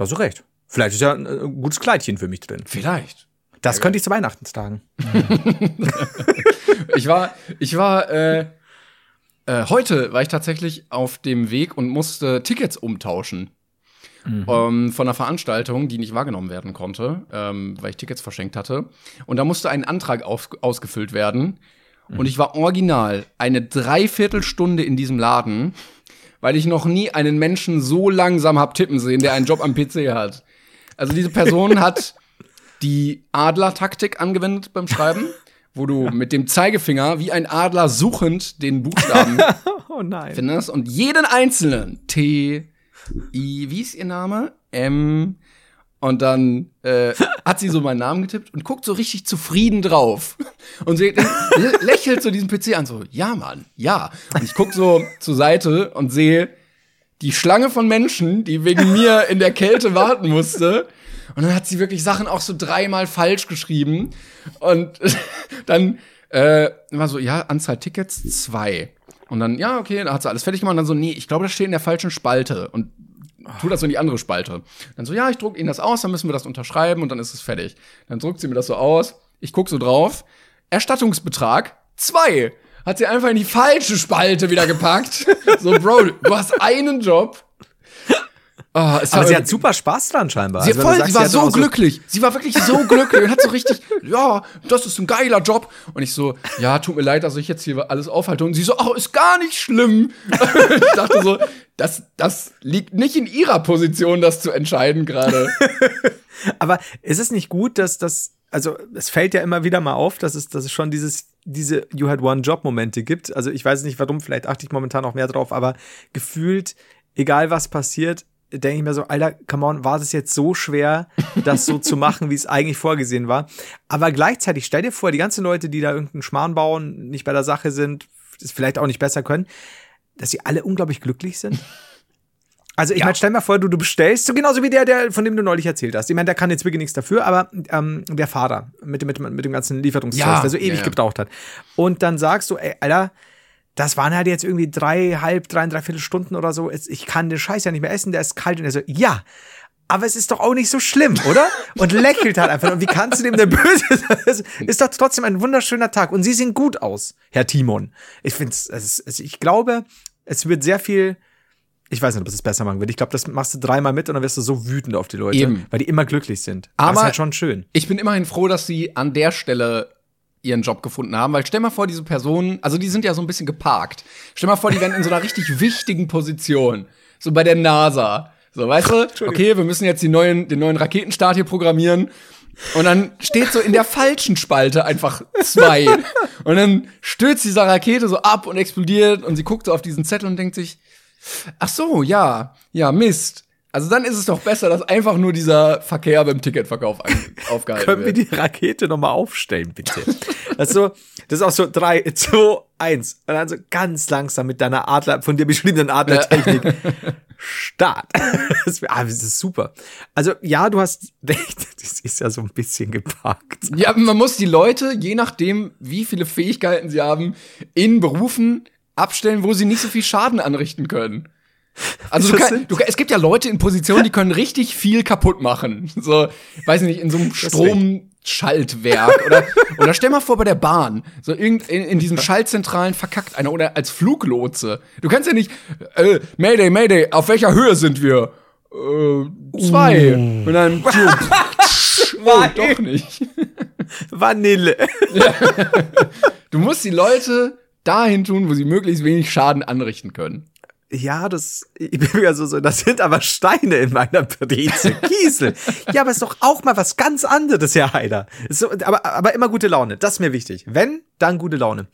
Da hast du recht. Vielleicht ist ja ein, äh, gutes Kleidchen für mich drin. Vielleicht. Das könnte ich zu Weihnachten tragen. *laughs* Ich war, ich war, äh, äh, heute war ich tatsächlich auf dem Weg und musste Tickets umtauschen. Ähm, von einer Veranstaltung, die nicht wahrgenommen werden konnte, ähm, weil ich Tickets verschenkt hatte. Und da musste ein Antrag auf, ausgefüllt werden. Und ich war original eine Dreiviertelstunde in diesem Laden, weil ich noch nie einen Menschen so langsam hab tippen sehen, der einen Job am PC hat. Also diese Person hat die Adler-Taktik angewendet beim Schreiben, wo du mit dem Zeigefinger wie ein Adler suchend den Buchstaben *laughs* Oh findest und jeden einzelnen T, I, wie ist ihr Name? M. Und dann äh, hat sie so meinen Namen getippt und guckt so richtig zufrieden drauf. Und sie lä- lächelt so diesen PC an, so, ja, Mann, ja. Und ich guck so zur Seite und sehe die Schlange von Menschen, die wegen mir in der Kälte warten musste. Und dann hat sie wirklich Sachen auch so dreimal falsch geschrieben. Und *laughs* dann äh, war so, ja, Anzahl Tickets zwei. Und dann, ja, okay, dann hat sie alles fertig gemacht. Und dann so, nee, ich glaube, das steht in der falschen Spalte. Und tu das so in die andere Spalte. Dann so, ja, ich druck Ihnen das aus, dann müssen wir das unterschreiben und dann ist es fertig. Dann druckt sie mir das so aus. Ich guck so drauf. Erstattungsbetrag zwei. Hat sie einfach in die falsche Spalte wieder gepackt. *laughs* so, Bro, du hast einen Job. Oh, es Aber war- sie hat super Spaß dran scheinbar. Sie, Also, voll, sagst, sie war hat so glücklich. Sie war wirklich so glücklich und hat so richtig, *laughs* ja, das ist ein geiler Job. Und ich so, ja, tut mir leid, dass ich jetzt hier alles aufhalte. Und sie so, oh, ist gar nicht schlimm. *laughs* ich dachte so, das, das liegt nicht in ihrer Position, das zu entscheiden gerade. *laughs* Aber ist es nicht gut, dass das, also es fällt ja immer wieder mal auf, dass es, dass es schon dieses, diese You had one Job Momente gibt. Also ich weiß nicht warum, vielleicht achte ich momentan auch mehr drauf, aber gefühlt, egal was passiert, denke ich mir so, Alter, come on, war das jetzt so schwer, das so zu machen, wie es eigentlich vorgesehen war. Aber gleichzeitig, stell dir vor, die ganzen Leute, die da irgendeinen Schmarrn bauen, nicht bei der Sache sind, es vielleicht auch nicht besser können, dass sie alle unglaublich glücklich sind. Also ich meine, stell mal vor, du, du bestellst, so genauso wie der, der, von dem du neulich erzählt hast. Ich meine, der kann jetzt wirklich nichts dafür, aber ähm, der Fahrer mit, dem- mit, dem- mit dem ganzen Lieferungszeug, Ja, der so ewig ja, ja. gebraucht hat. Und dann sagst du, ey, Alter, das waren halt jetzt irgendwie drei, halb, drei, dreiviertel Stunden oder so. Ich kann den Scheiß ja nicht mehr essen, der ist kalt. Und er so, ja, aber es ist doch auch nicht so schlimm, oder? Und lächelt halt einfach. Und wie kannst du dem denn böse sein? Ist doch trotzdem ein wunderschöner Tag. Und sie sehen gut aus, Herr Timon. Ich finde es, ich glaube, es wird sehr viel, ich weiß nicht, ob es es besser machen wird. Ich glaube, das machst du dreimal mit und dann wirst du so wütend auf die Leute, Eben. weil die immer glücklich sind. Aber, Aber- ist halt schon schön. Ich bin immerhin froh, dass sie an der Stelle ihren Job gefunden haben, weil stell mal vor, diese Personen, also die sind ja so ein bisschen geparkt. Stell mal vor, die wären in so einer richtig *laughs* wichtigen Position, so bei der NASA. So, weißt du, okay, wir müssen jetzt die neuen, den neuen Raketenstart hier programmieren. Und dann steht so in der falschen Spalte einfach zwei. *laughs* Und dann stürzt diese Rakete so ab und explodiert und sie guckt so auf diesen Zettel und denkt sich, ach so, ja, ja, Mist. Also dann ist es doch besser, dass einfach nur dieser Verkehr beim Ticketverkauf *laughs* aufgehalten Können wir wird. die Rakete noch mal aufstellen, bitte? Das ist, so, das ist auch so drei, zwei, eins. Und dann so ganz langsam mit deiner Adler, von dir beschriebenen Adlertechnik. Start. *laughs* Das, ah, das ist super. Also, ja, du hast recht. *laughs* das ist ja so ein bisschen gepackt. Ja, man muss die Leute, je nachdem, wie viele Fähigkeiten sie haben, in Berufen abstellen, wo sie nicht so viel Schaden anrichten können. Also du kann, du, es gibt ja Leute in Positionen, die können richtig viel kaputt machen. So, weiß nicht, in so einem Stromschaltwerk oder oder stell mal vor bei der Bahn, so irgend in, in diesen Schaltzentralen verkackt einer oder als Fluglotse. Du kannst ja nicht äh, Mayday, Mayday, auf welcher Höhe sind wir? Äh, zwei. Und dann *laughs* oh, doch nicht. Vanille. Du musst die Leute dahin tun, wo sie möglichst wenig Schaden anrichten können. Ja, das, ich bin ja so, so, das sind aber Steine in meiner Breze. Kiesel. ja, aber ist doch auch mal was ganz anderes, Herr Heider. So, aber, aber immer gute Laune. Das ist mir wichtig. Wenn, dann gute Laune.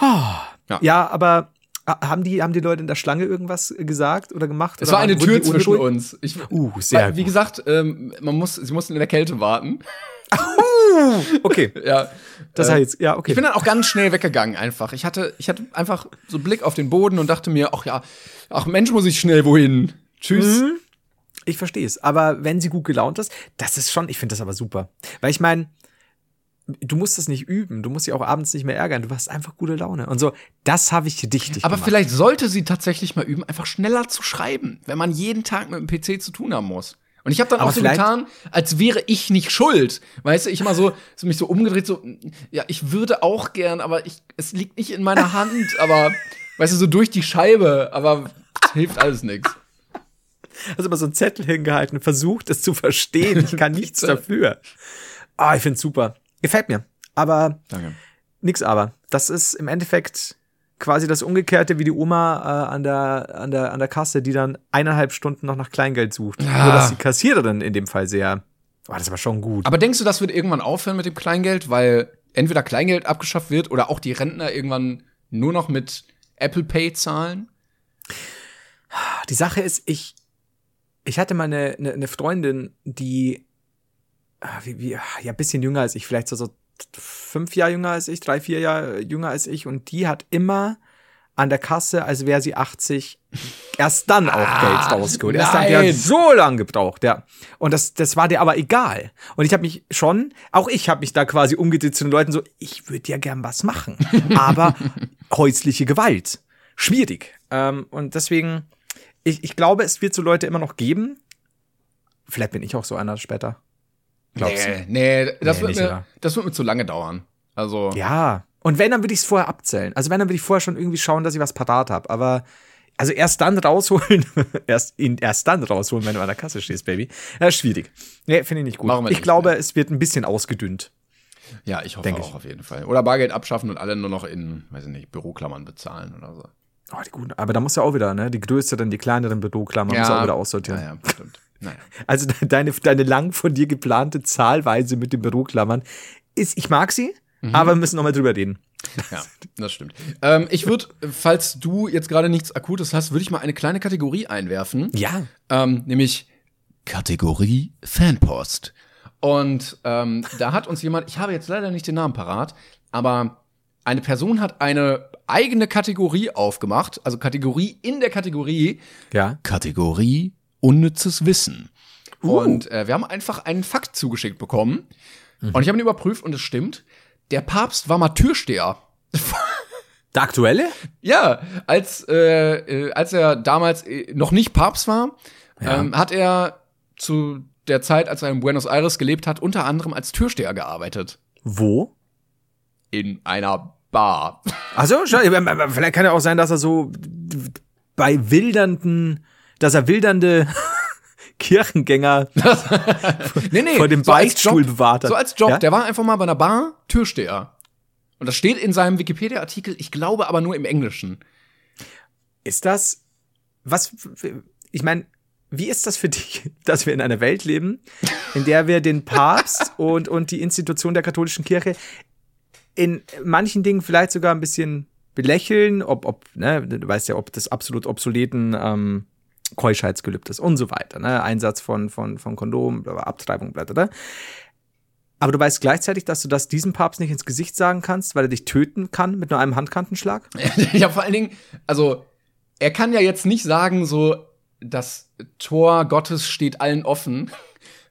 Oh. Ja. Ja. aber haben die, haben die Leute in der Schlange irgendwas gesagt oder gemacht? Es oder war eine Tür zwischen uns. Ich, Uh, sehr weil, Wie gut. gesagt, ähm, man muss, sie mussten in der Kälte warten. *laughs* Okay, Ja. Das Äh, heißt, ja, okay. Ich bin dann auch ganz schnell weggegangen einfach. Ich hatte, ich hatte einfach so Blick auf den Boden und dachte mir, ach ja, ach Mensch, muss ich schnell wohin. Tschüss. Mhm. Ich verstehe es. Aber wenn sie gut gelaunt ist, das ist schon, ich finde das aber super. Weil ich meine, du musst das nicht üben. Du musst sie auch abends nicht mehr ärgern. Du hast einfach gute Laune. Und so, das habe ich dichtig Aber gemacht. vielleicht sollte sie tatsächlich mal üben, einfach schneller zu schreiben, wenn man jeden Tag mit dem PC zu tun haben muss. Und ich habe dann Aber auch so getan, als wäre ich nicht schuld. Weißt du, ich immer so, so mich so umgedreht, so, ja, ich würde auch gern, aber ich, es liegt nicht in meiner Hand, *laughs* aber, weißt du, so durch die Scheibe, aber hilft alles nichts. Also immer so einen Zettel hingehalten, versucht es zu verstehen. Ich kann *laughs* nichts dafür. Ah, ich finde super. Gefällt mir. Aber Danke. nix aber. Das ist im Endeffekt quasi das Umgekehrte wie die Oma äh, an, der, an, der, an der Kasse, die dann eineinhalb Stunden noch nach Kleingeld sucht. Ja. Nur dass die Kassiererin in dem Fall sehr. Oh, das aber schon gut. Aber denkst du, das wird irgendwann aufhören mit dem Kleingeld, weil entweder Kleingeld abgeschafft wird oder auch die Rentner irgendwann nur noch mit Apple Pay zahlen? Die Sache ist, ich, ich hatte mal eine, eine, eine Freundin, die, ah, wie, wie, ja, ein bisschen jünger als ich, vielleicht so, so fünf Jahre jünger als ich, drei, vier Jahre jünger als ich, und die hat immer an der Kasse, als wäre sie 80, erst dann auch Geld rausgeholt. Erst dann, die hat so lange gebraucht, ja. Und das, das war dir aber egal. Und ich habe mich schon, auch ich habe mich da quasi umgedreht zu den Leuten so, ich würde ja gern was machen, *laughs* aber häusliche Gewalt, schwierig. Ähm, und deswegen, ich, ich glaube, es wird so Leute immer noch geben. Vielleicht bin ich auch so einer später. Glaubst nee, nee, das, Nee, wird nicht, mir, das wird mir zu lange dauern. Also, du? Ja. Und wenn, dann würde ich es vorher abzählen. Also wenn, dann würde ich vorher schon irgendwie schauen, dass ich was parat habe. Aber also erst dann rausholen, *laughs* erst, ihn erst dann rausholen, wenn du an der Kasse stehst, Baby. Ja, ist schwierig. Nee, finde ich nicht gut. Ich nicht, glaube, ne? es wird ein bisschen ausgedünnt. ja, ich hoffe Denk auch ich. auf jeden Fall. Oder Bargeld abschaffen und alle nur noch in, weiß ich nicht, Büroklammern bezahlen oder so. Oh, die guten. Aber da muss ja auch wieder, ne? Die größeren, die kleineren Büroklammern muss auch wieder aussortieren. Ja, ja, stimmt. Naja. Also de- deine, deine lang von dir geplante Zahlweise mit den Büroklammern ist, ich mag sie, Mhm. aber wir müssen noch mal drüber reden. Ja, das stimmt. Ähm, ich würde, falls du jetzt gerade nichts Akutes hast, würde ich mal eine kleine Kategorie einwerfen. Ja. Ähm, nämlich Kategorie Fanpost. Und ähm, da hat uns jemand, ich habe jetzt leider nicht den Namen parat, aber eine Person hat eine eigene Kategorie aufgemacht, also Kategorie in der Kategorie Ja. Kategorie unnützes Wissen. Und äh, wir haben einfach einen Fakt zugeschickt bekommen. Und ich habe ihn überprüft und es stimmt. Der Papst war mal Türsteher. *laughs* Der aktuelle? Ja, als, äh, äh, als er damals äh, noch nicht Papst war, ähm, hat er zu der Zeit, als er in Buenos Aires gelebt hat, unter anderem als Türsteher gearbeitet. Wo? In einer Bar. Also, *laughs* vielleicht kann ja auch sein, dass er so bei wildernden, dass er wildernde *laughs* Kirchengänger *laughs* nee, nee, vor dem so Beichtstuhl Job- bewahrt hat. So als Job. Ja? Der war einfach mal bei einer Bar Türsteher. Und das steht in seinem Wikipedia-Artikel, ich glaube aber nur im Englischen. Ist das, was, ich meine, wie ist das für dich, *laughs* dass wir in einer Welt leben, in der wir den Papst und, und die Institution der katholischen Kirche in manchen Dingen vielleicht sogar ein bisschen belächeln, ob, ob, ne, du weißt ja, ob das absolut obsoleten ähm, Keuschheitsgelübdes und so weiter, ne, Einsatz von, von, von Kondom, Abtreibung, bla, bla. Aber du weißt gleichzeitig, dass du das diesem Papst nicht ins Gesicht sagen kannst, weil er dich töten kann mit nur einem Handkantenschlag? *laughs* ja, vor allen Dingen, also, er kann ja jetzt nicht sagen, so, das Tor Gottes steht allen offen,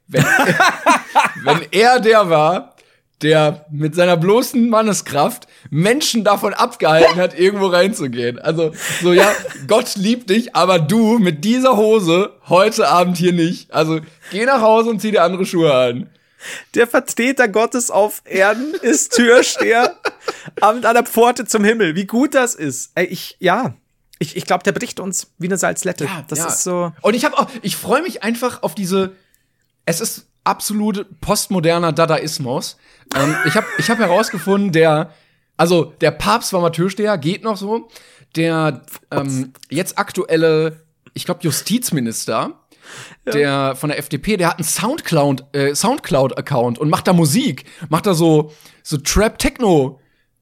wenn, *laughs* wenn er der war, der mit seiner bloßen Manneskraft Menschen davon abgehalten hat, irgendwo reinzugehen. Also so ja, *laughs* Gott liebt dich, aber du mit dieser Hose heute Abend hier nicht. Also geh nach Hause und zieh dir andere Schuhe an. Der Vertreter Gottes auf Erden ist Türsteher *laughs* an der Pforte zum Himmel. Wie gut das ist. Ey, ich, ja. Ich, ich glaube, der bricht uns wie eine Salzlette. das ja. ist so. Und ich habe auch, ich freue mich einfach auf diese. Es ist absolut postmoderner Dadaismus. Ähm, ich habe ich hab herausgefunden, der, also der Papst war mal Türsteher, geht noch so. Der ähm, jetzt aktuelle, ich glaube, Justizminister, der von der FDP, der hat einen Soundcloud, äh, Soundcloud-Account und macht da Musik, macht da so, so Trap-Techno.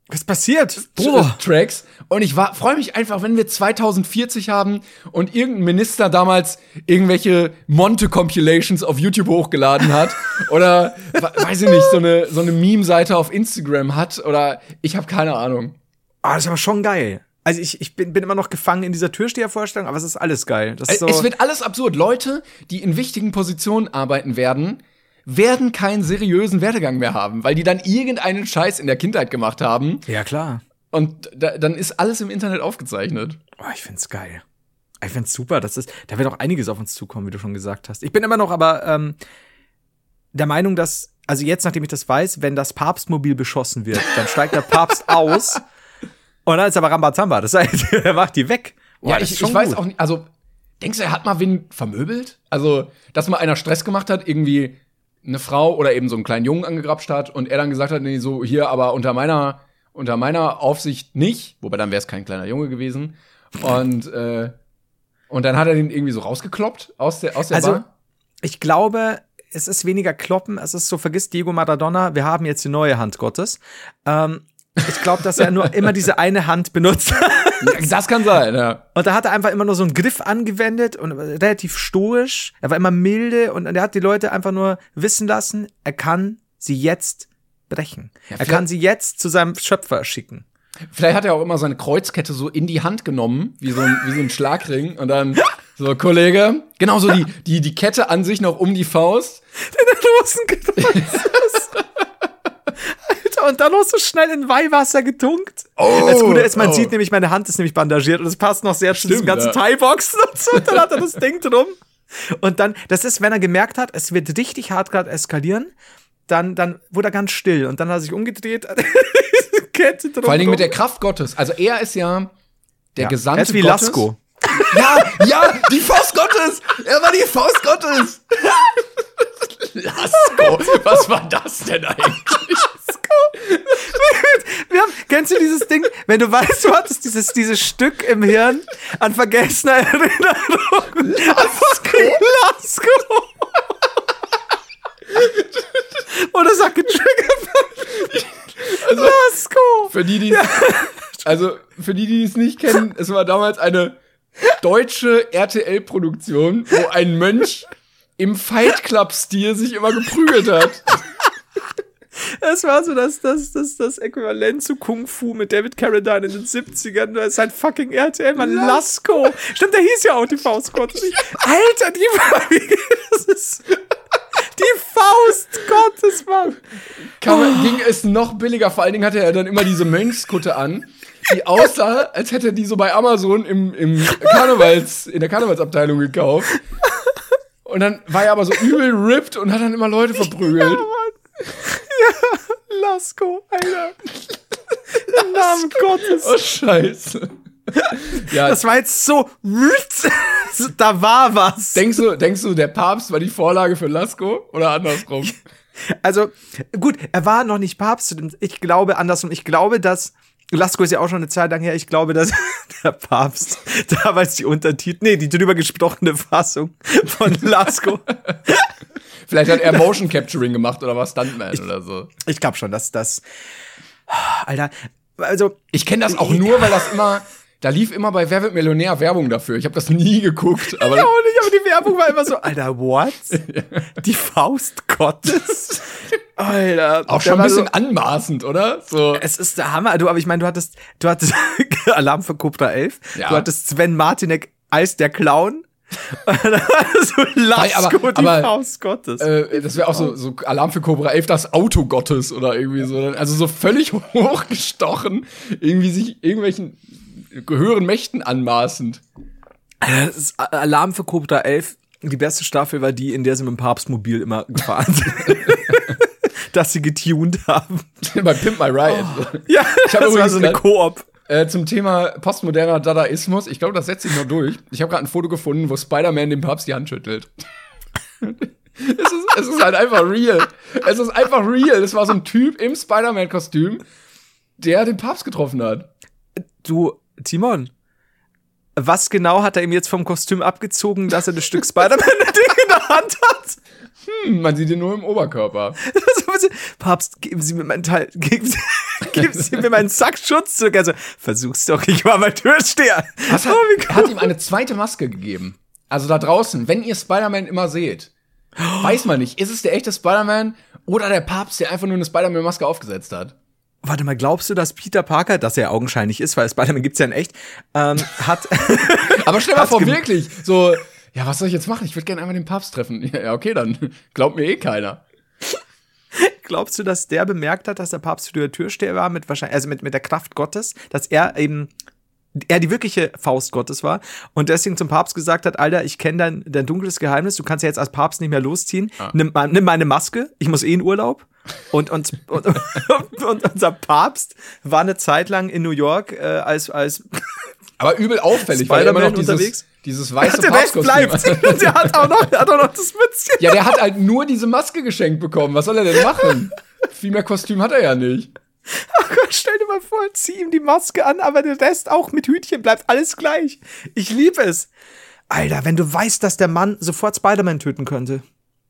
Was passiert? Boah. Tracks. Und ich freue mich einfach, wenn wir 2040 haben und irgendein Minister damals irgendwelche Monte-Compilations auf YouTube hochgeladen hat. *laughs* oder, weiß ich nicht, so eine, so eine Meme-Seite auf Instagram hat. Oder ich habe keine Ahnung. Ah, das ist aber schon geil. Also ich, ich bin, bin immer noch gefangen in dieser Türstehervorstellung, aber es ist alles geil. Das ist so es wird alles absurd. Leute, die in wichtigen Positionen arbeiten werden, werden keinen seriösen Werdegang mehr haben, weil die dann irgendeinen Scheiß in der Kindheit gemacht haben. Ja, klar. Und da, dann ist alles im Internet aufgezeichnet. Oh, ich find's geil. Ich find's super. Das ist, da wird auch einiges auf uns zukommen, wie du schon gesagt hast. Ich bin immer noch aber ähm, der Meinung, dass, also jetzt, nachdem ich das weiß, wenn das Papstmobil beschossen wird, dann steigt der Papst *laughs* aus und dann ist aber Rambazamba. Das heißt, *laughs* er macht die weg. Boah, ja, ich, ich weiß auch nicht, also denkst du, er hat mal wen vermöbelt? Also, dass mal einer Stress gemacht hat, irgendwie eine Frau oder eben so einen kleinen Jungen angegrapscht hat und er dann gesagt hat, nee, so hier, aber unter meiner, unter meiner Aufsicht nicht, wobei dann wäre es kein kleiner Junge gewesen. Und, äh, und dann hat er den irgendwie so rausgekloppt aus der, aus der also, Bar. Ich glaube, es ist weniger Kloppen, es ist so, vergiss Diego Maradona, wir haben jetzt die neue Hand Gottes. Ähm, ich glaube, dass er nur immer diese eine Hand benutzt. *laughs* *laughs* das kann sein, ja. Und da hat er einfach immer nur so einen Griff angewendet und relativ stoisch. Er war immer milde und er hat die Leute einfach nur wissen lassen, er kann sie jetzt brechen. Ja, er kann sie jetzt zu seinem Schöpfer schicken. Vielleicht hat er auch immer seine Kreuzkette so in die Hand genommen, wie so ein, wie so ein Schlagring und dann so, Kollege, genauso die, die, die Kette an sich noch um die Faust. Den Rosenkreuz. *laughs* und dann noch so schnell in Weihwasser getunkt. Oh, das Gute ist, man oh. sieht nämlich, meine Hand ist nämlich bandagiert und es passt noch sehr zu diesem ganzen ja. Thai-Boxen und so. Und dann hat er das *laughs* Ding drum. Und dann, das ist, wenn er gemerkt hat, es wird richtig hart gerade eskalieren, dann, dann wurde er ganz still und dann hat er sich umgedreht. *laughs* Kette drum Vor allen Dingen mit der Kraft Gottes. Also er ist ja der ja, Gesandte er ist wie Gottes. Lasko. *laughs* Ja, ja, die Faust Gottes. Er war die Faust Gottes. Lasko, was war das denn eigentlich? *laughs* Wir haben, kennst du dieses Ding, wenn du weißt, du hattest dieses, dieses Stück im Hirn an vergessener Erinnerung? Lasko. Lasko. Oder sag getriggert. Also, Lasko. Für die, die also für die, die es nicht kennen, es war damals eine deutsche RTL-Produktion, wo ein Mönch im Fight Club-Stil sich immer geprügelt hat. Das war so das, das, das, das Äquivalent zu Kung Fu mit David Carradine in den 70ern. Das ist halt fucking RTL, man. Lasko. Stimmt, der hieß ja auch die *laughs* Faust Gottes. Alter, die war, *laughs* das ist, die Faust Gottes, Mann. Man, oh. ging es noch billiger. Vor allen Dingen hatte er dann immer diese Mönchskutte an, die aussah, als hätte er die so bei Amazon im, im Karnevals, in der Karnevalsabteilung gekauft. Und dann war er aber so übel ripped und hat dann immer Leute verprügelt. Ja, ja, Lasko, Alter. Im Namen Gottes. Oh, scheiße. Ja. Das war jetzt so, da war was. Denkst du, denkst du, der Papst war die Vorlage für Lasko oder andersrum? Also, gut, er war noch nicht Papst. Ich glaube andersrum. Ich glaube, dass Lasko ist ja auch schon eine Zeit lang her. Ich glaube, dass *laughs* der Papst damals die Untertitel, nee, die drüber gesprochene Fassung von Lasko *laughs* Vielleicht hat er *laughs* Motion Capturing gemacht oder was Stuntman ich, oder so. Ich glaube schon, dass das. Alter, also. Ich kenne das auch nur, weil das immer. Da lief immer bei Wer wird Millionär Werbung dafür. Ich habe das nie geguckt. Aber ich auch nicht, aber die Werbung war immer so, Alter, what? *laughs* Die Faust Gottes? Alter. Auch schon ein bisschen so, anmaßend, oder? So. Es ist der Hammer. Du, aber ich meine, du hattest, du hattest *laughs* Alarm für Cobra 11. Ja. Du hattest Sven Martinek als der Clown. *laughs* so Lasko, aber- die aber- Faust Gottes. Äh, das wäre auch so, so Alarm für Cobra 11, das Auto Gottes oder irgendwie so. Also so völlig *laughs* hochgestochen, irgendwie sich irgendwelchen gehören Mächten anmaßend. Ist Alarm für Cobra 11. Die beste Staffel war die, in der sie mit dem Papstmobil immer gefahren sind. *laughs* Dass sie getuned haben. Bei Pimp My Ride. Ja, Ich das war so eine Koop. Äh, zum Thema postmoderner Dadaismus. Ich glaube, das setzt sich noch durch. Ich habe gerade ein Foto gefunden, wo Spider-Man dem Papst die Hand schüttelt. *laughs* es, ist, es ist halt einfach real. Es ist einfach real. Das war so ein Typ im Spider-Man-Kostüm, der den Papst getroffen hat. Du, Timon, was genau hat er ihm jetzt vom Kostüm abgezogen, dass er das Stück Spider-Man-Ding *laughs* in der Hand hat? Hm, man sieht ihn nur im Oberkörper. *laughs* Papst, geben Sie mir meinen Teil, geben Sie, Sie mir meinen Sack Schutz zurück. Also, versuch's doch, ich war mal Türsteher. Was hat, Oh, wie er hat ihm eine zweite Maske gegeben. Also da draußen, wenn ihr Spider-Man immer seht, weiß man nicht, ist es der echte Spider-Man oder der Papst, der einfach nur eine Spider-Man-Maske aufgesetzt hat? Warte mal, glaubst du, dass Peter Parker, das er augenscheinlich ist, weil Spider-Man gibt's ja in echt, ähm, hat, *laughs* Aber stell mal vor, wirklich, so, ja, was soll ich jetzt machen? Ich würde gerne einmal den Papst treffen. *laughs* Ja, okay, dann glaubt mir eh keiner. Glaubst du, dass der bemerkt hat, dass der Papst für die Türsteher war, mit wahrscheinlich, also mit, mit der Kraft Gottes, dass er eben, er die wirkliche Faust Gottes war und deswegen zum Papst gesagt hat, Alter, ich kenne dein, dein dunkles Geheimnis, du kannst ja jetzt als Papst nicht mehr losziehen, nimm, mal- nimm meine Maske, ich muss eh in Urlaub. Und, und, *laughs* und, und unser Papst war eine Zeit lang in New York äh, als, als Aber übel auffällig, weil er immer noch dieses, unterwegs? dieses weiße der Rest bleibt. *laughs* der hat auch noch, der hat auch noch das Mützchen. Ja, der hat halt nur diese Maske geschenkt bekommen. Was soll er denn machen? Viel mehr Kostüm hat er ja nicht. Oh Gott, stell dir mal vor, zieh ihm die Maske an, aber der Rest auch mit Hütchen bleibt alles gleich. Ich liebe es. Alter, wenn du weißt, dass der Mann sofort Spider-Man töten könnte.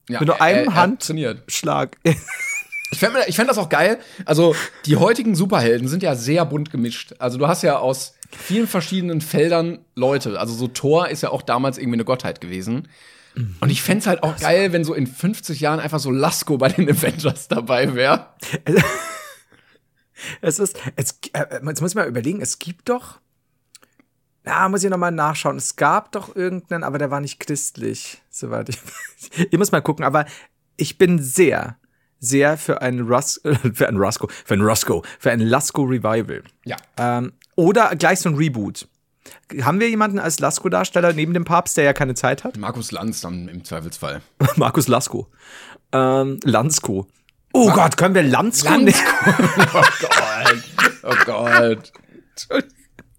Ja, Mit nur einem er hat Hand- trainiert. Schlag. Ich fände ich fänd das auch geil. Also, die heutigen Superhelden sind ja sehr bunt gemischt. Also, du hast ja aus vielen verschiedenen Feldern Leute. Also, so Thor ist ja auch damals irgendwie eine Gottheit gewesen. Und ich fände es halt auch geil, wenn so in 50 Jahren einfach so Lasko bei den *laughs* Avengers dabei wäre. *laughs* Es ist, es, äh, jetzt muss ich mal überlegen, es gibt doch, ja, muss ich nochmal nachschauen. Es gab doch irgendeinen, aber der war nicht christlich, soweit ich *laughs* weiß. Ich muss mal gucken, aber ich bin sehr, sehr für ein Rus *laughs* für ein Roscoe, für ein Roscoe, für ein Lasco Revival. Ja. Ähm, oder gleich so ein Reboot. Haben wir jemanden als Lasco-Darsteller neben dem Papst, der ja keine Zeit hat? Markus Lanz dann im Zweifelsfall. *laughs* Markus Lasko. Ähm, Lansko. Oh Gott, können wir Lansko? Lanz- *laughs* oh Gott. Oh Gott.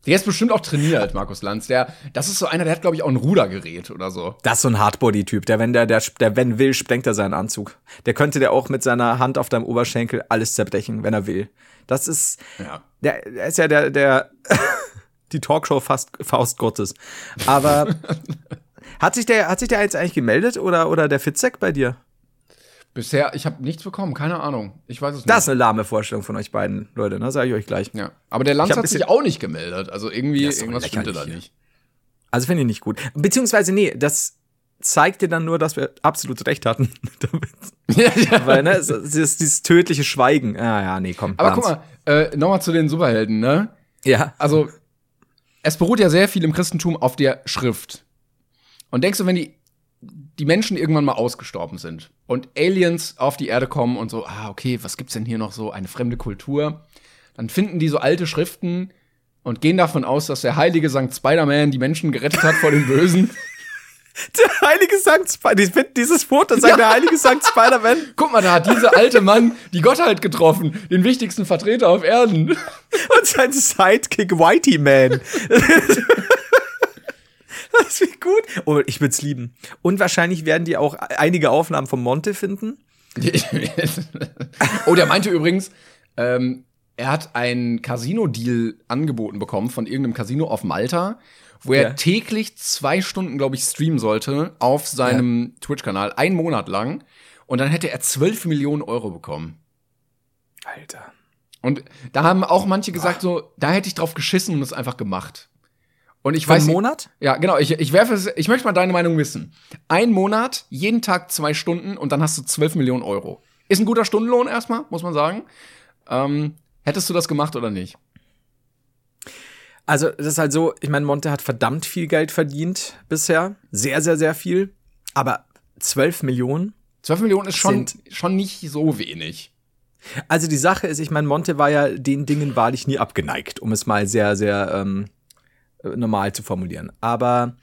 Der ist bestimmt auch trainiert, Markus Lanz. Der, das ist so einer, der hat, glaube ich, auch ein Rudergerät oder so. Das ist so ein Hardbody-Typ. Der, wenn der, der, der, wenn will, sprengt er seinen Anzug. Der könnte der auch mit seiner Hand auf deinem Oberschenkel alles zerbrechen, wenn er will. Das ist, Ja. der, der ist ja der, der, *laughs* die Talkshow fast, Faust Gottes. Aber *laughs* hat sich der, hat sich der jetzt eigentlich gemeldet oder, oder der Fitzek bei dir? Bisher, ich habe nichts bekommen, keine Ahnung. Ich weiß es nicht. Das ist eine lahme Vorstellung von euch beiden, Leute, ne? Sag ich euch gleich. Ja, aber der Lanz hat sich auch nicht gemeldet. Also irgendwie, irgendwas stimmte da nicht. Also finde ich nicht gut. Beziehungsweise, nee, das zeigt dir dann nur, dass wir absolut recht hatten. *laughs* damit. ja, ja. *laughs* Weil, ne, es es ist dieses tödliche Schweigen. Ah, ja, nee, komm. Aber Lanz. guck mal, äh, nochmal zu den Superhelden, ne? Ja. Also, es beruht ja sehr viel im Christentum auf der Schrift. Und denkst du, wenn die, die Menschen irgendwann mal ausgestorben sind und Aliens auf die Erde kommen und so, ah, okay, was gibt's denn hier noch so? Eine fremde Kultur. Dann finden die so alte Schriften und gehen davon aus, dass der heilige Sankt Spider-Man die Menschen gerettet hat vor den Bösen. *laughs* Der heilige Sankt Spider, ich finde dieses Foto, sagt der heilige Sankt Spider-Man. *laughs* Guck mal, da hat dieser alte Mann die Gottheit getroffen, den wichtigsten Vertreter auf Erden. Und sein Sidekick Whitey Man. *laughs* *laughs* Das wie gut. Oh, ich würde es lieben. Und wahrscheinlich werden die auch einige Aufnahmen von Monte finden. *laughs* oh, der meinte übrigens, ähm, er hat einen Casino-Deal angeboten bekommen von irgendeinem Casino auf Malta, wo er Ja. täglich zwei Stunden, glaube ich, streamen sollte auf seinem Twitch-Kanal, einen Monat lang. Und dann hätte er 12 Millionen Euro bekommen. Alter. Und da haben auch manche gesagt, so, da hätte ich drauf geschissen und es einfach gemacht. Und ich Für weiß einen Monat? Ja, genau. Ich, ich werfe es, ich möchte mal deine Meinung wissen. Ein Monat, jeden Tag zwei Stunden und dann hast du 12 Millionen Euro. Ist ein guter Stundenlohn erstmal, muss man sagen. Ähm, hättest du das gemacht oder nicht? Also, das ist halt so, ich meine, Monte hat verdammt viel Geld verdient bisher. Sehr, sehr, sehr viel. Aber 12 Millionen? 12 Millionen ist schon, schon nicht so wenig. Also die Sache ist, ich meine, Monte war ja den Dingen wahrlich nie abgeneigt, um es mal sehr, sehr ähm, äh, normal zu formulieren. Aber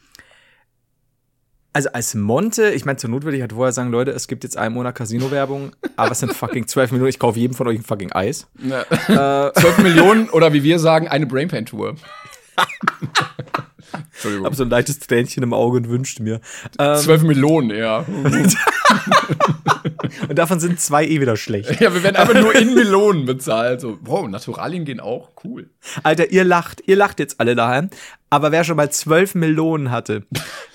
also als Monte, ich meine, zur Not würde ich halt vorher sagen, Leute, es gibt jetzt einen Monat Casino-Werbung, *laughs* aber es sind fucking 12 Millionen, ich kaufe jedem von euch ein fucking Eis. Ja. *laughs* 12 Millionen oder wie wir sagen, eine Brainpan-Tour. *laughs* Entschuldigung. Hab so ein leichtes Tränchen im Auge und wünschte mir. Ähm, 12 Millionen, ja. *laughs* und davon sind zwei eh wieder schlecht. Ja, wir werden einfach nur in Melonen bezahlt. So, wow, Naturalien gehen auch. Cool. Alter, ihr lacht, ihr lacht jetzt alle daheim. Aber wer schon mal 12 Millionen hatte,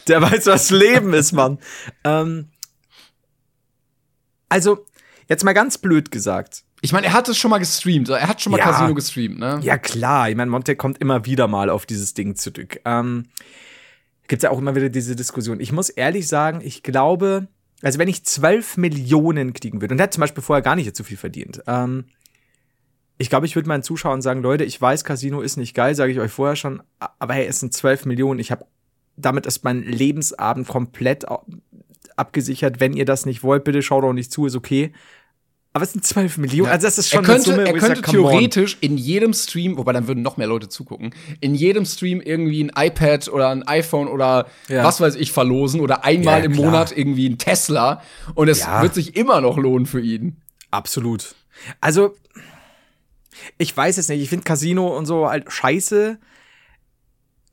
der weiß, was Leben ist, Mann. Ähm, also, jetzt mal ganz blöd gesagt. Ich meine, er hat es schon mal gestreamt. Er hat schon mal Ja. Casino gestreamt, ne? Ja, klar. Ich meine, Monte kommt immer wieder mal auf dieses Ding zurück. Ähm, Gibt ja auch immer wieder diese Diskussion. Ich muss ehrlich sagen, ich glaube, also wenn ich 12 Millionen kriegen würde, und er hat zum Beispiel vorher gar nicht so viel verdient, ähm, ich glaube, ich würde meinen Zuschauern sagen, Leute, ich weiß, Casino ist nicht geil, sage ich euch vorher schon, aber hey, es sind 12 Millionen. Ich habe, damit ist mein Lebensabend komplett abgesichert. Wenn ihr das nicht wollt, bitte schaut auch nicht zu, ist okay. Aber es sind 12 Millionen. Also das ist schon er könnte, Summe, er könnte sag, theoretisch in jedem Stream, wobei dann würden noch mehr Leute zugucken, in jedem Stream irgendwie ein iPad oder ein iPhone oder Ja. was weiß ich verlosen oder einmal Ja, im. Monat irgendwie ein Tesla und es Ja. wird sich immer noch lohnen für ihn. Absolut. Also, ich weiß es nicht. Ich finde Casino und so halt scheiße.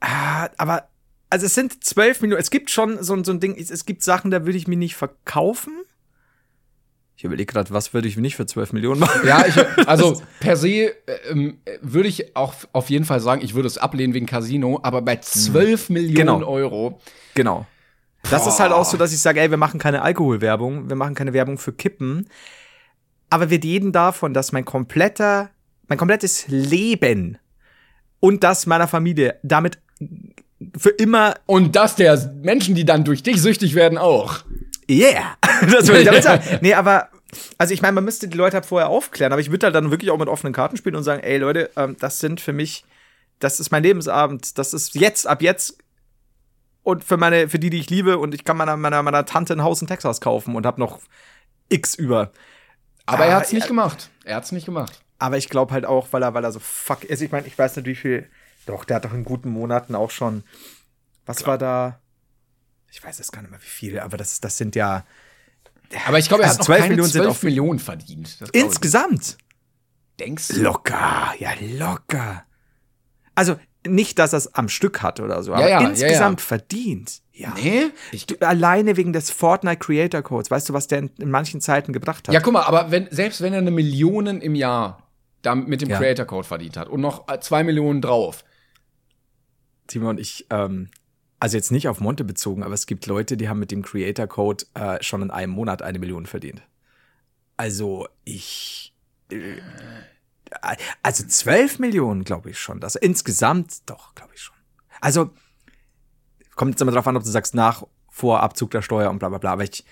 Ah, Aber, also es sind 12 Minuten. Es gibt schon so, so ein Ding, es, es gibt Sachen, da würde ich mir nicht verkaufen. Ich überlege gerade, was würde ich nicht für 12 Millionen machen? Ja, ich, *laughs* also per se äh, ähm, äh, würde ich auch auf jeden Fall sagen, ich würde es ablehnen wegen Casino, aber bei 12 Millionen Genau. Euro. Genau. Das ist halt auch so, dass ich sage, ey, wir machen keine Alkoholwerbung, wir machen keine Werbung für Kippen. Aber wir reden davon, dass mein kompletter, mein komplettes Leben und das meiner Familie damit für immer Und das der Menschen, die dann durch dich süchtig werden, auch. Yeah! *laughs* das würde ich damit sagen. *laughs* Nee, aber, also ich meine, man müsste die Leute halt vorher aufklären, aber ich würde halt dann wirklich auch mit offenen Karten spielen und sagen, ey Leute, ähm, das sind für mich, das ist mein Lebensabend, das ist jetzt, ab jetzt und für meine, für die, die ich liebe und ich kann meiner, meiner, meiner Tante ein Haus in Texas kaufen und habe noch X über. Aber er Ah, hat's nicht ja. gemacht. Er hat's nicht gemacht. Aber ich glaube halt auch, weil er, weil er so fuck ist. Ich meine, ich weiß nicht, wie viel. Doch, der hat doch in guten Monaten auch schon. Was war da? Ich weiß jetzt gar nicht mehr, wie viel, aber das, das sind ja Aber ich glaube, er Also hat noch 12 keine Millionen sind 12 auch- Millionen verdient. Insgesamt. Denkst du? Locker, ja, locker. Also nicht, dass er es am Stück hat oder so, Ja, aber ja, insgesamt ja. verdient. Ja. Nee? Ich, Du, alleine wegen des Fortnite Creator Codes, weißt du, was der in, in manchen Zeiten gebracht hat? ja, guck mal, aber wenn, selbst wenn er eine Million im Jahr da mit dem. Creator Code verdient hat und noch äh, zwei Millionen drauf. Timon, ich, ähm, also jetzt nicht auf Monte bezogen, aber es gibt Leute, die haben mit dem Creator Code äh, schon in einem Monat eine Million verdient. Also ich, äh, also 12 Millionen glaube ich schon. Das insgesamt doch, glaube ich schon. Also kommt jetzt immer drauf an, ob du sagst nach, vor Abzug der Steuer und bla bla bla. Aber ich,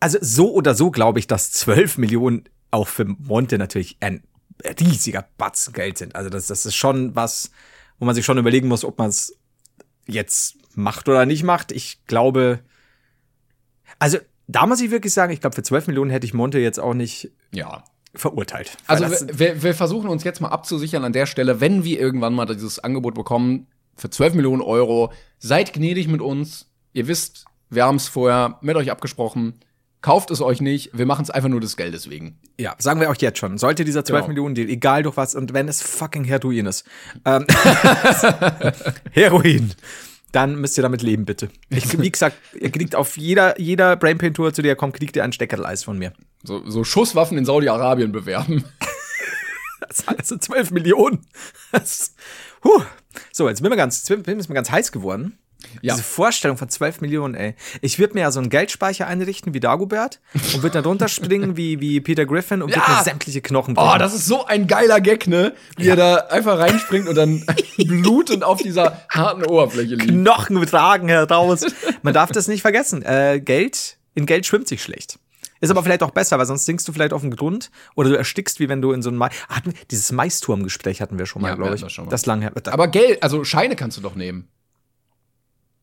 also so oder so glaube ich, dass 12 Millionen auch für Monte natürlich ein riesiger Batzen Geld sind. Also das, das ist schon was, wo man sich schon überlegen muss, ob man es jetzt macht oder nicht macht. Ich glaube, also da muss ich wirklich sagen, ich glaube, für 12 Millionen hätte ich Monte jetzt auch nicht Ja. verurteilt. Also wir, wir versuchen uns jetzt mal abzusichern an der Stelle, wenn wir irgendwann mal dieses Angebot bekommen für 12 Millionen Euro, seid gnädig mit uns. Ihr wisst, wir haben es vorher mit euch abgesprochen. Kauft es euch nicht. Wir machen es einfach nur des Geldes wegen. ja, sagen wir auch jetzt schon. Sollte dieser 12 Genau. Millionen Deal, egal durch was, und wenn es fucking Heroin ist, ähm, *laughs* Heroin, dann müsst ihr damit leben, bitte. Ich, *laughs* wie gesagt, ihr kriegt auf jeder, jeder Brainpain-Tour, zu der ihr kommt, kriegt ihr ein Steckerl-Eis von mir. So, so Schusswaffen in Saudi-Arabien bewerben. *laughs* Das sind also 12 Millionen. Das, huh. So, jetzt bin wir ganz, jetzt bin ich mir ganz heiß geworden. Ja. Diese Vorstellung von 12 Millionen, ey. Ich würde mir ja so einen Geldspeicher einrichten wie Dagobert und würde da drunter *laughs* springen wie, wie Peter Griffin und würde Ja. mir sämtliche Knochen Oh, brechen. das ist so ein geiler Gag, ne? Wie er da einfach reinspringt und dann *laughs* blutend auf dieser harten Oberfläche liegt. Knochen tragen heraus. Man darf das nicht vergessen. Äh, Geld, in Geld schwimmt sich schlecht. Ist aber vielleicht auch besser, weil sonst sinkst du vielleicht auf den Grund oder du erstickst, wie wenn du in so einem Mais. Hatten, dieses Maisturmgespräch hatten wir schon mal, Ja, glaube ich. das schon mal. Das lang her. Aber Geld, also Scheine kannst du doch nehmen.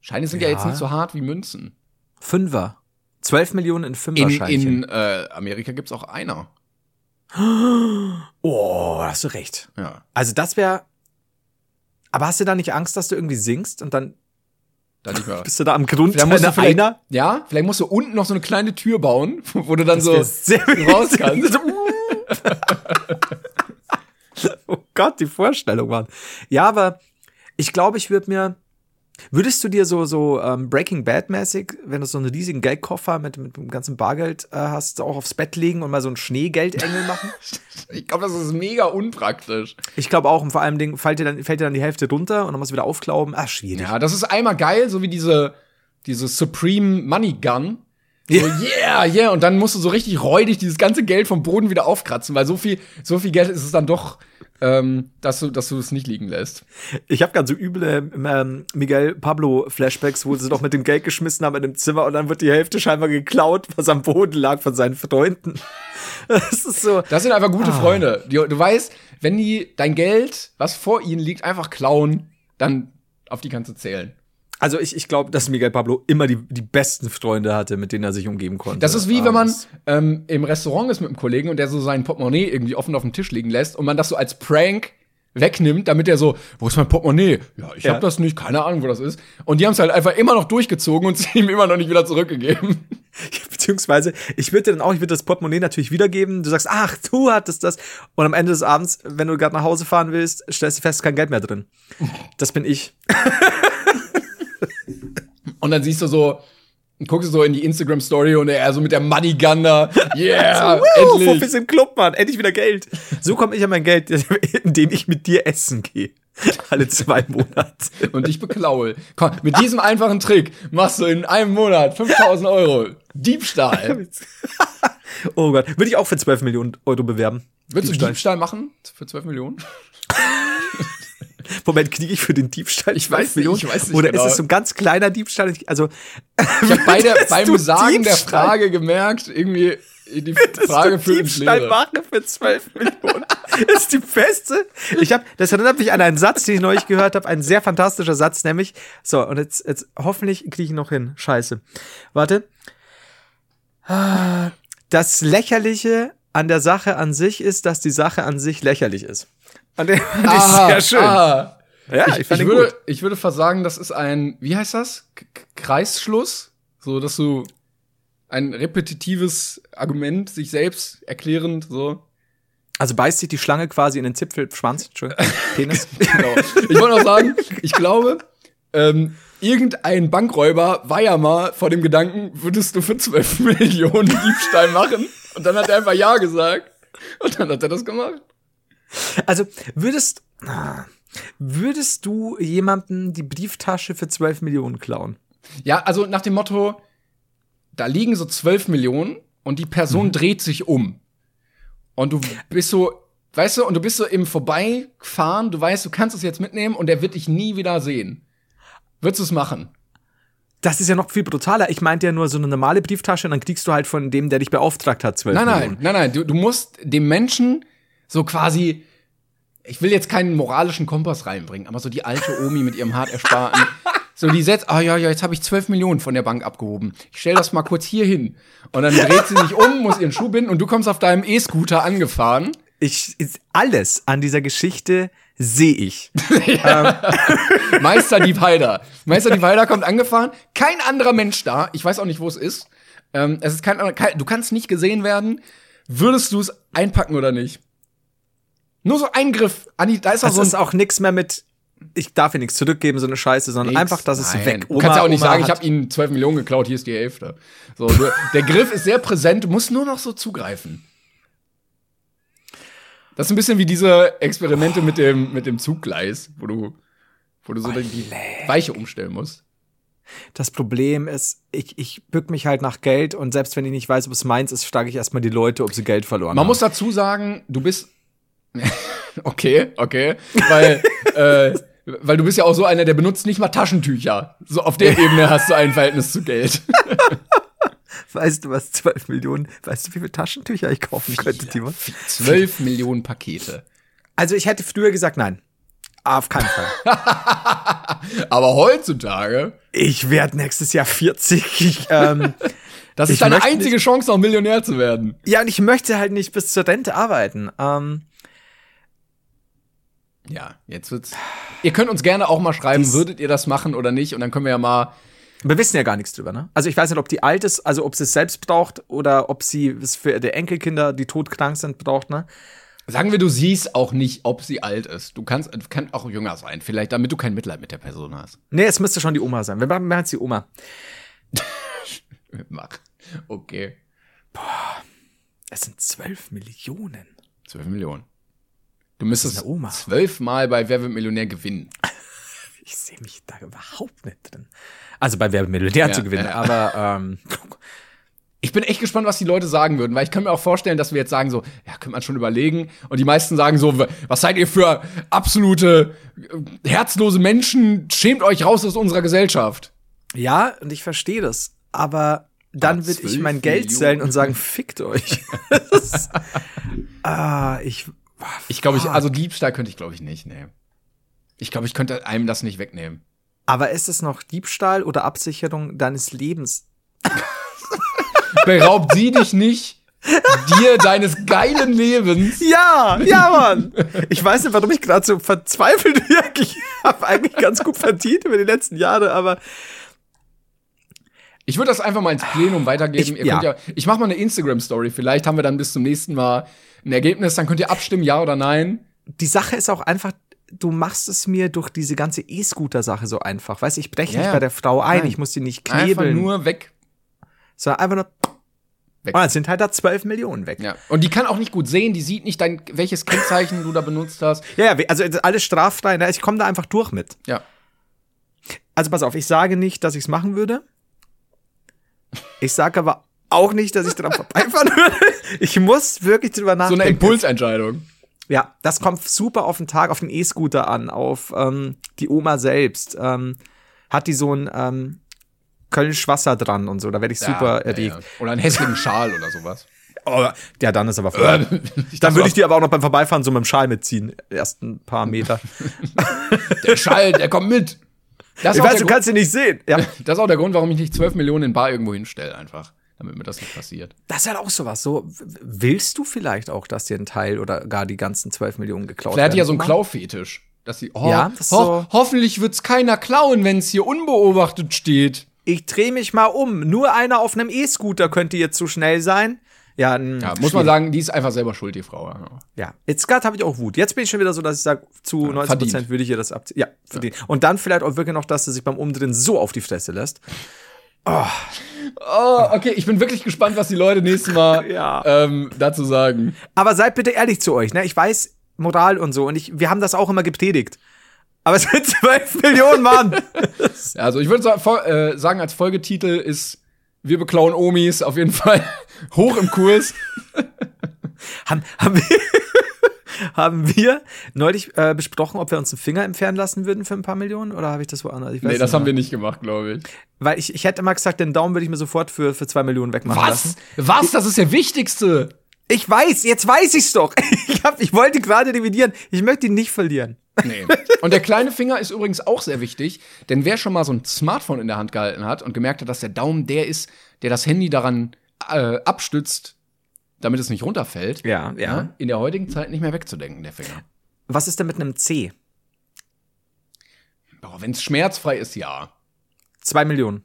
Scheine sind ja, Ja. jetzt nicht so hart wie Münzen. Fünfer. 12 Millionen in In, Fünfer-Scheinchen. in äh, Amerika gibt's auch einer. Oh, hast du recht. Ja. Also das wäre. Aber hast du da nicht Angst, dass du irgendwie sinkst und dann Da nicht mehr. *laughs* bist du da am Grund du einer ja, vielleicht musst du unten noch so eine kleine Tür bauen, *laughs* wo du dann Das so sehr raus kannst. *laughs* oh Gott, die Vorstellung, Mann. Ja, aber ich glaube, ich würde mir. Würdest du dir so, so ähm, Breaking Bad-mäßig, wenn du so einen riesigen Geldkoffer mit, mit dem ganzen Bargeld äh, hast, auch aufs Bett legen und mal so einen Schneegeldengel machen? *laughs* Ich glaube, das ist mega unpraktisch. Ich glaube auch, und vor allem Ding, fällt dir, dann, fällt dir dann die Hälfte runter und dann musst du wieder aufklauben. Ah, schwierig. Ja, das ist einmal geil, so wie diese, diese Supreme Money Gun. So, yeah, yeah. Und dann musst du so richtig räudig dieses ganze Geld vom Boden wieder aufkratzen, weil so viel, so viel Geld ist es dann doch, ähm, dass du, dass du es nicht liegen lässt. Ich habe gerade so üble ähm, Miguel Pablo Flashbacks, wo sie doch mit dem Geld geschmissen haben in dem Zimmer und dann wird die Hälfte scheinbar geklaut, was am Boden lag von seinen Freunden. *laughs* Das ist so. Das sind einfach gute Freunde. Die, du weißt, wenn die dein Geld, was vor ihnen liegt, einfach klauen, dann auf die kannst du zählen. Also ich, ich glaube, dass Miguel Pablo immer die, die besten Freunde hatte, mit denen er sich umgeben konnte. Das ist wie wenn man ähm, im Restaurant ist mit einem Kollegen und der so sein Portemonnaie irgendwie offen auf dem Tisch liegen lässt und man das so als Prank wegnimmt, damit er so, wo ist mein Portemonnaie? Ja, ich Ja. hab das nicht, keine Ahnung, wo das ist. Und die haben es halt einfach immer noch durchgezogen und *laughs* sie ihm immer noch nicht wieder zurückgegeben. *laughs* Beziehungsweise, ich würde dir dann auch, ich würde das Portemonnaie natürlich wiedergeben. Du sagst, ach, du hattest das. Und am Ende des Abends, wenn du gerade nach Hause fahren willst, stellst du fest, kein Geld mehr drin. Das bin ich. *laughs* Und dann siehst du so, guckst du so in die Instagram-Story und er so mit der Money Gun da, yeah, Woo, endlich. Fuffis im Club, Mann. Endlich wieder Geld. So komme ich an mein Geld, *laughs* indem ich mit dir essen gehe. *laughs* Alle zwei Monate. und dich beklaue. Komm, mit diesem einfachen Trick machst du in einem Monat 5000 Euro. Diebstahl. *laughs* Oh Gott. Würde ich auch für 12 Millionen Euro bewerben. Du Diebstahl. Diebstahl machen? Für 12 Millionen? Moment, kriege ich für den Diebstahl Ich 12 weiß nicht, ich weiß nicht Oder genau. ist es so ein ganz kleiner Diebstahl? Also, Ich habe bei der, Würdest *laughs* beim Sagen der Diebstahl- Frage gemerkt, irgendwie die dass Frage ins Diebstahl machen für 12 Millionen. *laughs* Ist die beste. Ich habe, das erinnert mich an einen Satz, den ich neulich gehört habe, ein sehr fantastischer Satz, nämlich, so, und jetzt, jetzt hoffentlich kriege ich ihn noch hin. Scheiße. Warte. Ah, Das Lächerliche an der Sache an sich ist, dass die Sache an sich lächerlich ist. Und den fand ich sehr schön. Ah, ja, ich, ich, fand ich, würde, gut. ich würde fast sagen, das ist ein, wie heißt das? K Kreisschluss? So, dass du ein repetitives Argument sich selbst erklärend, so. Also beißt sich die Schlange quasi in den Zipfel, Schwanz, Entschuldigung, *laughs* Penis. Genau. Ich wollte noch sagen, ich glaube, ähm, irgendein Bankräuber war ja mal vor dem Gedanken, würdest du für 12 *laughs* Millionen Diebstahl machen? Und dann hat er einfach Ja gesagt. Und dann hat er das gemacht. Also würdest, ah, würdest du jemanden die Brieftasche für 12 Millionen klauen? Ja, also nach dem Motto, da liegen so 12 Millionen und die Person dreht sich um. Und du bist so, weißt du, und du bist so im Vorbeifahren, du weißt, du kannst es jetzt mitnehmen und er wird dich nie wieder sehen. Würdest du es machen? Das ist ja noch viel brutaler. Ich meinte ja nur so eine normale Brieftasche und dann kriegst du halt von dem, der dich beauftragt hat, 12 Nein, nein, Millionen. nein, nein. Du, du musst dem Menschen so quasi, ich will jetzt keinen moralischen Kompass reinbringen, aber so die alte Omi mit ihrem hart ersparten. *laughs* So, die setzt, ah ja, ja, jetzt habe ich 12 Millionen von der Bank abgehoben. Ich stell das mal kurz hier hin. Und dann dreht sie sich um, muss ihren Schuh binden und du kommst auf deinem E-Scooter angefahren. Ich, ist- alles an dieser Geschichte sehe ich. *laughs* *laughs* Meister Dieb Heider. Meister Dieb Heider kommt angefahren, kein anderer Mensch da. Ich weiß auch nicht, wo es ist. Ähm, es ist kein, anderer- kein, du kannst nicht gesehen werden. Würdest du es einpacken oder nicht? Nur so ein Griff. Anni, da ist auch Das so ein ist auch nichts mehr mit, ich darf ihr nichts zurückgeben, so eine Scheiße, sondern Nix. einfach, dass es Nein. weg. Du kannst ja auch nicht Oma sagen, ich habe ihnen 12 Millionen geklaut, hier ist die Hälfte. So, du, der Griff ist sehr präsent, du musst nur noch so zugreifen. Das ist ein bisschen wie diese Experimente mit dem, mit dem Zuggleis, wo du, wo du so die Weiche umstellen musst. Das Problem ist, ich, ich bück mich halt nach Geld und selbst wenn ich nicht weiß, ob es meins ist, frage ich erstmal die Leute, ob sie Geld verloren Man haben. muss dazu sagen, du bist. *laughs* okay, okay. Weil, äh, weil du bist ja auch so einer, der benutzt nicht mal Taschentücher. So auf der Ebene hast du ein Verhältnis zu Geld. *laughs* Weißt du, was 12 Millionen, weißt du, wie viele Taschentücher ich kaufen könnte, Timon? 12 Millionen Pakete. Also ich hätte früher gesagt, nein. Auf keinen Fall. *laughs* Aber heutzutage, Ich werde nächstes Jahr 40. Ich, ähm, das ist deine einzige Chance, noch Millionär zu werden. ja, und ich möchte halt nicht bis zur Rente arbeiten. Ähm, Ja, jetzt wird's. Ihr könnt uns gerne auch mal schreiben, Dies- würdet ihr das machen oder nicht? Und dann können wir ja mal. wir wissen ja gar nichts drüber, ne? Also ich weiß nicht, ob die alt ist, also ob sie es selbst braucht oder ob sie es für die Enkelkinder, die todkrank sind, braucht, ne? Sagen wir, du siehst auch nicht, ob sie alt ist. Du kannst, kann auch jünger sein, vielleicht, damit du kein Mitleid mit der Person hast. Nee, es müsste schon die Oma sein. Wir machen jetzt die Oma. *laughs* Mach. Okay. Es sind 12 Millionen. 12 Millionen. Du müsstest zwölfmal bei Wer wird Millionär gewinnen. *laughs* Ich sehe mich da überhaupt nicht drin. Also bei Wer wird Millionär Ja, zu gewinnen, ja. aber *laughs* ähm, Ich bin echt gespannt, was die Leute sagen würden, weil ich kann mir auch vorstellen, dass wir jetzt sagen so, ja, könnte man schon überlegen. Und die meisten sagen so, was seid ihr für absolute äh, herzlose Menschen? Schämt euch raus aus unserer Gesellschaft. ja, und ich verstehe das. Aber dann würde ich 12 mein Geld Millionen. zählen und sagen, fickt euch. *laughs* Ah, ich. Ich glaube, ich, also Diebstahl könnte ich, glaube ich, nicht, nee. Ich glaube, ich könnte einem das nicht wegnehmen. Aber ist es noch Diebstahl oder Absicherung deines Lebens? Beraubt sie dich nicht dir deines geilen Lebens. Ja, ja, Mann. Ich weiß nicht, warum ich gerade so verzweifelt *laughs* wirke. Ich habe eigentlich ganz gut verdient über die letzten Jahre, aber Ich würde das einfach mal ins Plenum weitergeben. Ich- ihr ja. ja, ich mache mal eine Instagram-Story. Vielleicht haben wir dann bis zum nächsten Mal ein Ergebnis. Dann könnt ihr abstimmen, ja oder nein. die Sache ist auch einfach, du machst es mir durch diese ganze E-Scooter-Sache so einfach. Weißt du, ich breche Ja, nicht bei der Frau ein, Nein. ich muss die nicht Einfach knebeln, nur weg. sondern einfach nur. Weg. Dann sind halt da 12 Millionen weg. Ja. Und die kann auch nicht gut sehen. Die sieht nicht, dein, welches Kennzeichen du da benutzt hast. Ja, ja, also alles straffrei. Ne? Ich komme da einfach durch mit. Ja. Also pass auf, ich sage nicht, dass ich es machen würde. Ich sage aber auch nicht, dass ich dran *laughs* vorbeifahren würde. Ich muss wirklich drüber So nachdenken. eine Impulsentscheidung. Ja, das kommt super auf den Tag, auf den E-Scooter an, auf ähm, die Oma selbst. Ähm, hat die so ein ähm, Kölsch Wasser dran und so, da werde ich super ja, erregt. ja. Oder einen hässlichen Schal oder sowas. *laughs* Oh, ja, dann ist aber voll. *laughs* dann würde ich die aber auch noch beim Vorbeifahren so mit dem Schal mitziehen. Erst ein paar Meter. Der Schall, der kommt mit. Das Ich auch weiß, du Grund, kannst sie nicht sehen. Ja, *laughs* das ist auch der Grund, warum ich nicht 12 Millionen in Bar irgendwo hinstelle, einfach. Damit mir das nicht passiert. das ist halt auch sowas. So, willst du vielleicht auch, dass dir ein Teil oder gar die ganzen 12 Millionen geklaut Vielleicht hat die ja werden? so einen Klaufetisch. Dass sie, oh, Ja, das ho so- hoffentlich wird's keiner klauen, wenn es hier unbeobachtet steht. Ich drehe mich mal um. Nur einer auf einem E-Scooter könnte jetzt zu schnell sein. Ja, Ja, muss man sagen, die ist einfach selber schuld, die Frau. Ja. Ja, jetzt gerade habe ich auch Wut. Jetzt bin ich schon wieder so, dass ich sage, zu 90 Prozent würde ich ihr das abziehen. Ja, verdient. Und dann vielleicht auch wirklich noch, dass sie sich beim Umdrehen so auf die Fresse lässt. Oh, okay, ich bin wirklich gespannt, was die Leute nächstes Mal *laughs* Ja. ähm, dazu sagen. Aber seid bitte ehrlich zu euch, ne? Ich weiß Moral und so und ich, wir haben das auch immer gepredigt. Aber es sind *laughs* 12 Millionen Mann. Also ich würde äh, sagen, als Folgetitel ist Wir beklauen Omis auf jeden Fall *laughs* hoch im Kurs. *laughs* haben, haben, wir, *laughs* haben wir neulich äh, besprochen, ob wir uns einen Finger entfernen lassen würden für ein paar Millionen? Oder habe ich das woanders? Ich Nee, das haben wir nicht gemacht, glaube ich. Weil ich, ich hätte immer gesagt, den Daumen würde ich mir sofort für, für zwei Millionen wegmachen lassen. Was? Das ist der wichtigste. Ich weiß, jetzt weiß ich's doch. *laughs* Ich, hab, ich wollte gerade dividieren. Ich möchte ihn nicht verlieren. Nee. Und der kleine Finger ist übrigens auch sehr wichtig, denn wer schon mal so ein Smartphone in der Hand gehalten hat und gemerkt hat, dass der Daumen der ist, der das Handy daran äh, abstützt, damit es nicht runterfällt, Ja, ja. in der heutigen Zeit nicht mehr wegzudenken, der Finger. Was ist denn mit einem C? Wenn es schmerzfrei ist, ja. Zwei Millionen.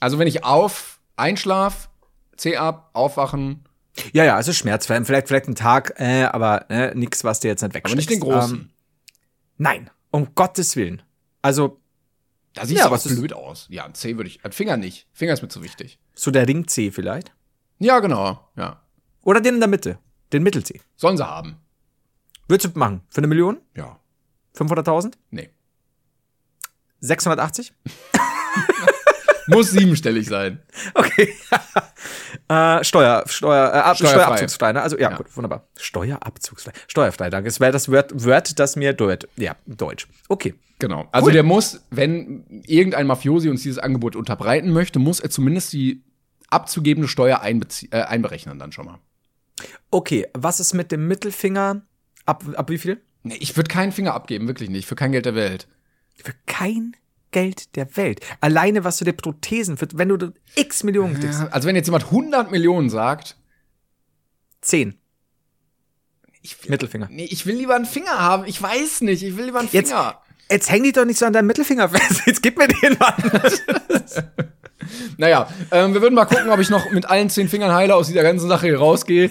Also wenn ich auf, einschlaf, C ab, aufwachen, Ja, ja, also schmerzfrei. Vielleicht, vielleicht einen Tag, äh, aber äh, nix, was dir jetzt nicht aber wegsteckst. nicht den großen. Ähm, nein, um Gottes Willen. Also da sieht ja, ist- blöd aus. Ja, ein C würde ich, ein Finger nicht. Finger ist mir zu wichtig. so der Ring C vielleicht. Ja, genau, ja. Oder den in der Mitte. Den Mittel-C. Sollen sie haben. Würdest du machen? Für eine Million? Ja. 500.000? Nee. 680? *laughs* Muss siebenstellig sein. Okay. *laughs* äh, Steuer, Steuer, äh, ab, Steuerfrei. Steuerabzugsfrei, ne? Also ja, Ja. gut, wunderbar. Steuerabzugsfrei. Steuerfrei, danke. Es wäre das Wort, Wort, das mir deut. Ja, Deutsch. Okay. Genau. Also Cool. der muss, wenn irgendein Mafiosi uns dieses Angebot unterbreiten möchte, muss er zumindest die abzugebende Steuer äh, einberechnen dann schon mal. Okay, was ist mit dem Mittelfinger? Ab, ab wie viel? Nee, ich würde keinen Finger abgeben, wirklich nicht, für kein Geld der Welt. Für kein Geld der Welt. Alleine was du dir Prothesen, für, wenn du x Millionen kriegst. Ja, also wenn jetzt jemand 100 Millionen sagt, Zehn. ich will, Mittelfinger. Nee, ich will lieber einen Finger haben. Ich weiß nicht, ich will lieber einen Jetzt, Finger. jetzt häng dich doch nicht so an deinem Mittelfinger fest. Jetzt gib mir den Mann. *laughs* Naja, ähm, wir würden mal gucken, ob ich noch mit allen zehn Fingern heile aus dieser ganzen Sache hier rausgehe.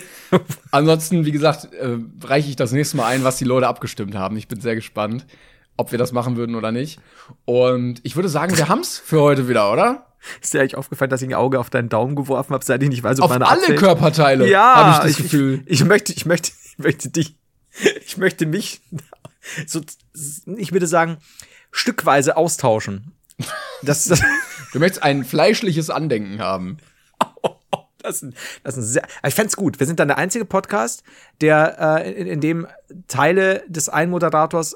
Ansonsten, wie gesagt, äh, reiche ich das nächste Mal ein, was die Leute abgestimmt haben. Ich bin sehr gespannt, ob wir das machen würden oder nicht. Und ich würde sagen, wir haben's für heute wieder, oder? Ist dir eigentlich aufgefallen, dass ich ein Auge auf deinen Daumen geworfen habe, seit ich nicht weiß, ob Auf meine alle abfällt? Körperteile Ja, habe ich das ich, Gefühl. Ich, ich möchte, ich möchte, ich möchte dich, *laughs* ich möchte mich *laughs* so, ich würde sagen, stückweise austauschen. Das, das, *laughs* Du möchtest ein fleischliches Andenken haben. das, ist ein- das ist sehr, ich fänd's gut. Wir sind dann der einzige Podcast, der, äh, in, in dem Teile des einen Moderators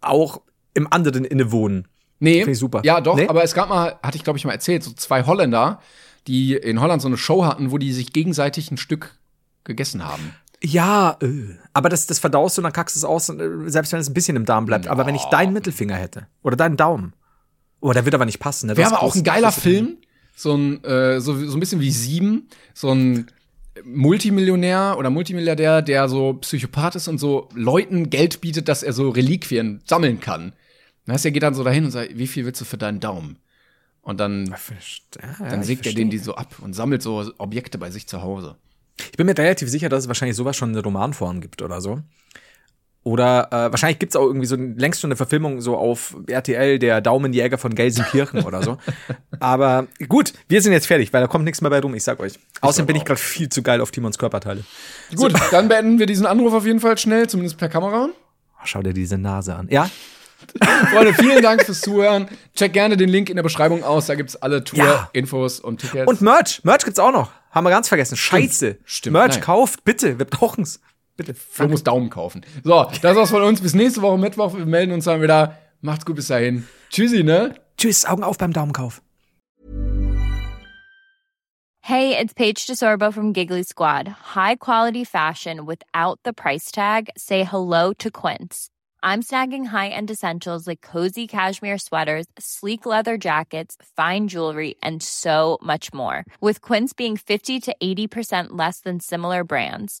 auch im anderen innewohnen. Nee, Finde ich super. Ja, doch, Nee? aber es gab mal, hatte ich glaube ich mal erzählt, so zwei Holländer, die in Holland so eine Show hatten, wo die sich gegenseitig ein Stück gegessen haben. Ja, äh. aber das, das verdaust du und dann kackst du es aus, äh, selbst wenn es ein bisschen im Darm bleibt. Aber wenn ich deinen Mittelfinger hätte oder deinen Daumen, oh, der wird aber nicht passen. Ne? Wäre aber auch ein geiler Film, so ein, äh, so, so ein bisschen wie Sieben, so ein Multimillionär oder Multimilliardär, der so Psychopath ist und so Leuten Geld bietet, dass er so Reliquien sammeln kann. Das heißt, er geht dann so dahin und sagt, wie viel willst du für deinen Daumen? Und dann, Ja, dann ich sägt er den die so ab und sammelt so Objekte bei sich zu Hause. Ich bin mir relativ sicher, dass es wahrscheinlich sowas schon in Romanform gibt oder so. Oder äh, wahrscheinlich gibt's auch irgendwie so längst schon eine Verfilmung so auf RTL, der Daumenjäger von Gelsenkirchen oder so. *laughs* Aber gut, wir sind jetzt fertig, weil da kommt nichts mehr bei rum, ich sag euch. Außerdem bin ich gerade viel zu geil auf Timons Körperteile. Gut, dann beenden wir diesen Anruf auf jeden Fall schnell, zumindest per Kamera. Oh, schau dir diese Nase an. Ja? *laughs* Freunde, vielen Dank fürs Zuhören. Check gerne den Link in der Beschreibung aus. Da gibt's alle Tour-Infos und Tickets. Und Merch. Merch gibt's auch noch. Haben wir ganz vergessen. Scheiße. Stimmt. Merch Nein. kauft, bitte. Wir brauchen's. Bitte. Flo muss Daumen kaufen. So, das war's von uns. Bis nächste Woche Mittwoch. Wir melden uns dann wieder. Macht's gut bis dahin. Tschüssi, ne? Tschüss, Augen auf beim Daumenkauf. Hey, it's Paige DeSorbo from Giggly Squad. High quality fashion without the price tag. Say hello to Quince. I'm snagging high-end essentials like cozy cashmere sweaters, sleek leather jackets, fine jewelry, and so much more. With Quince being 50 to 80% less than similar brands.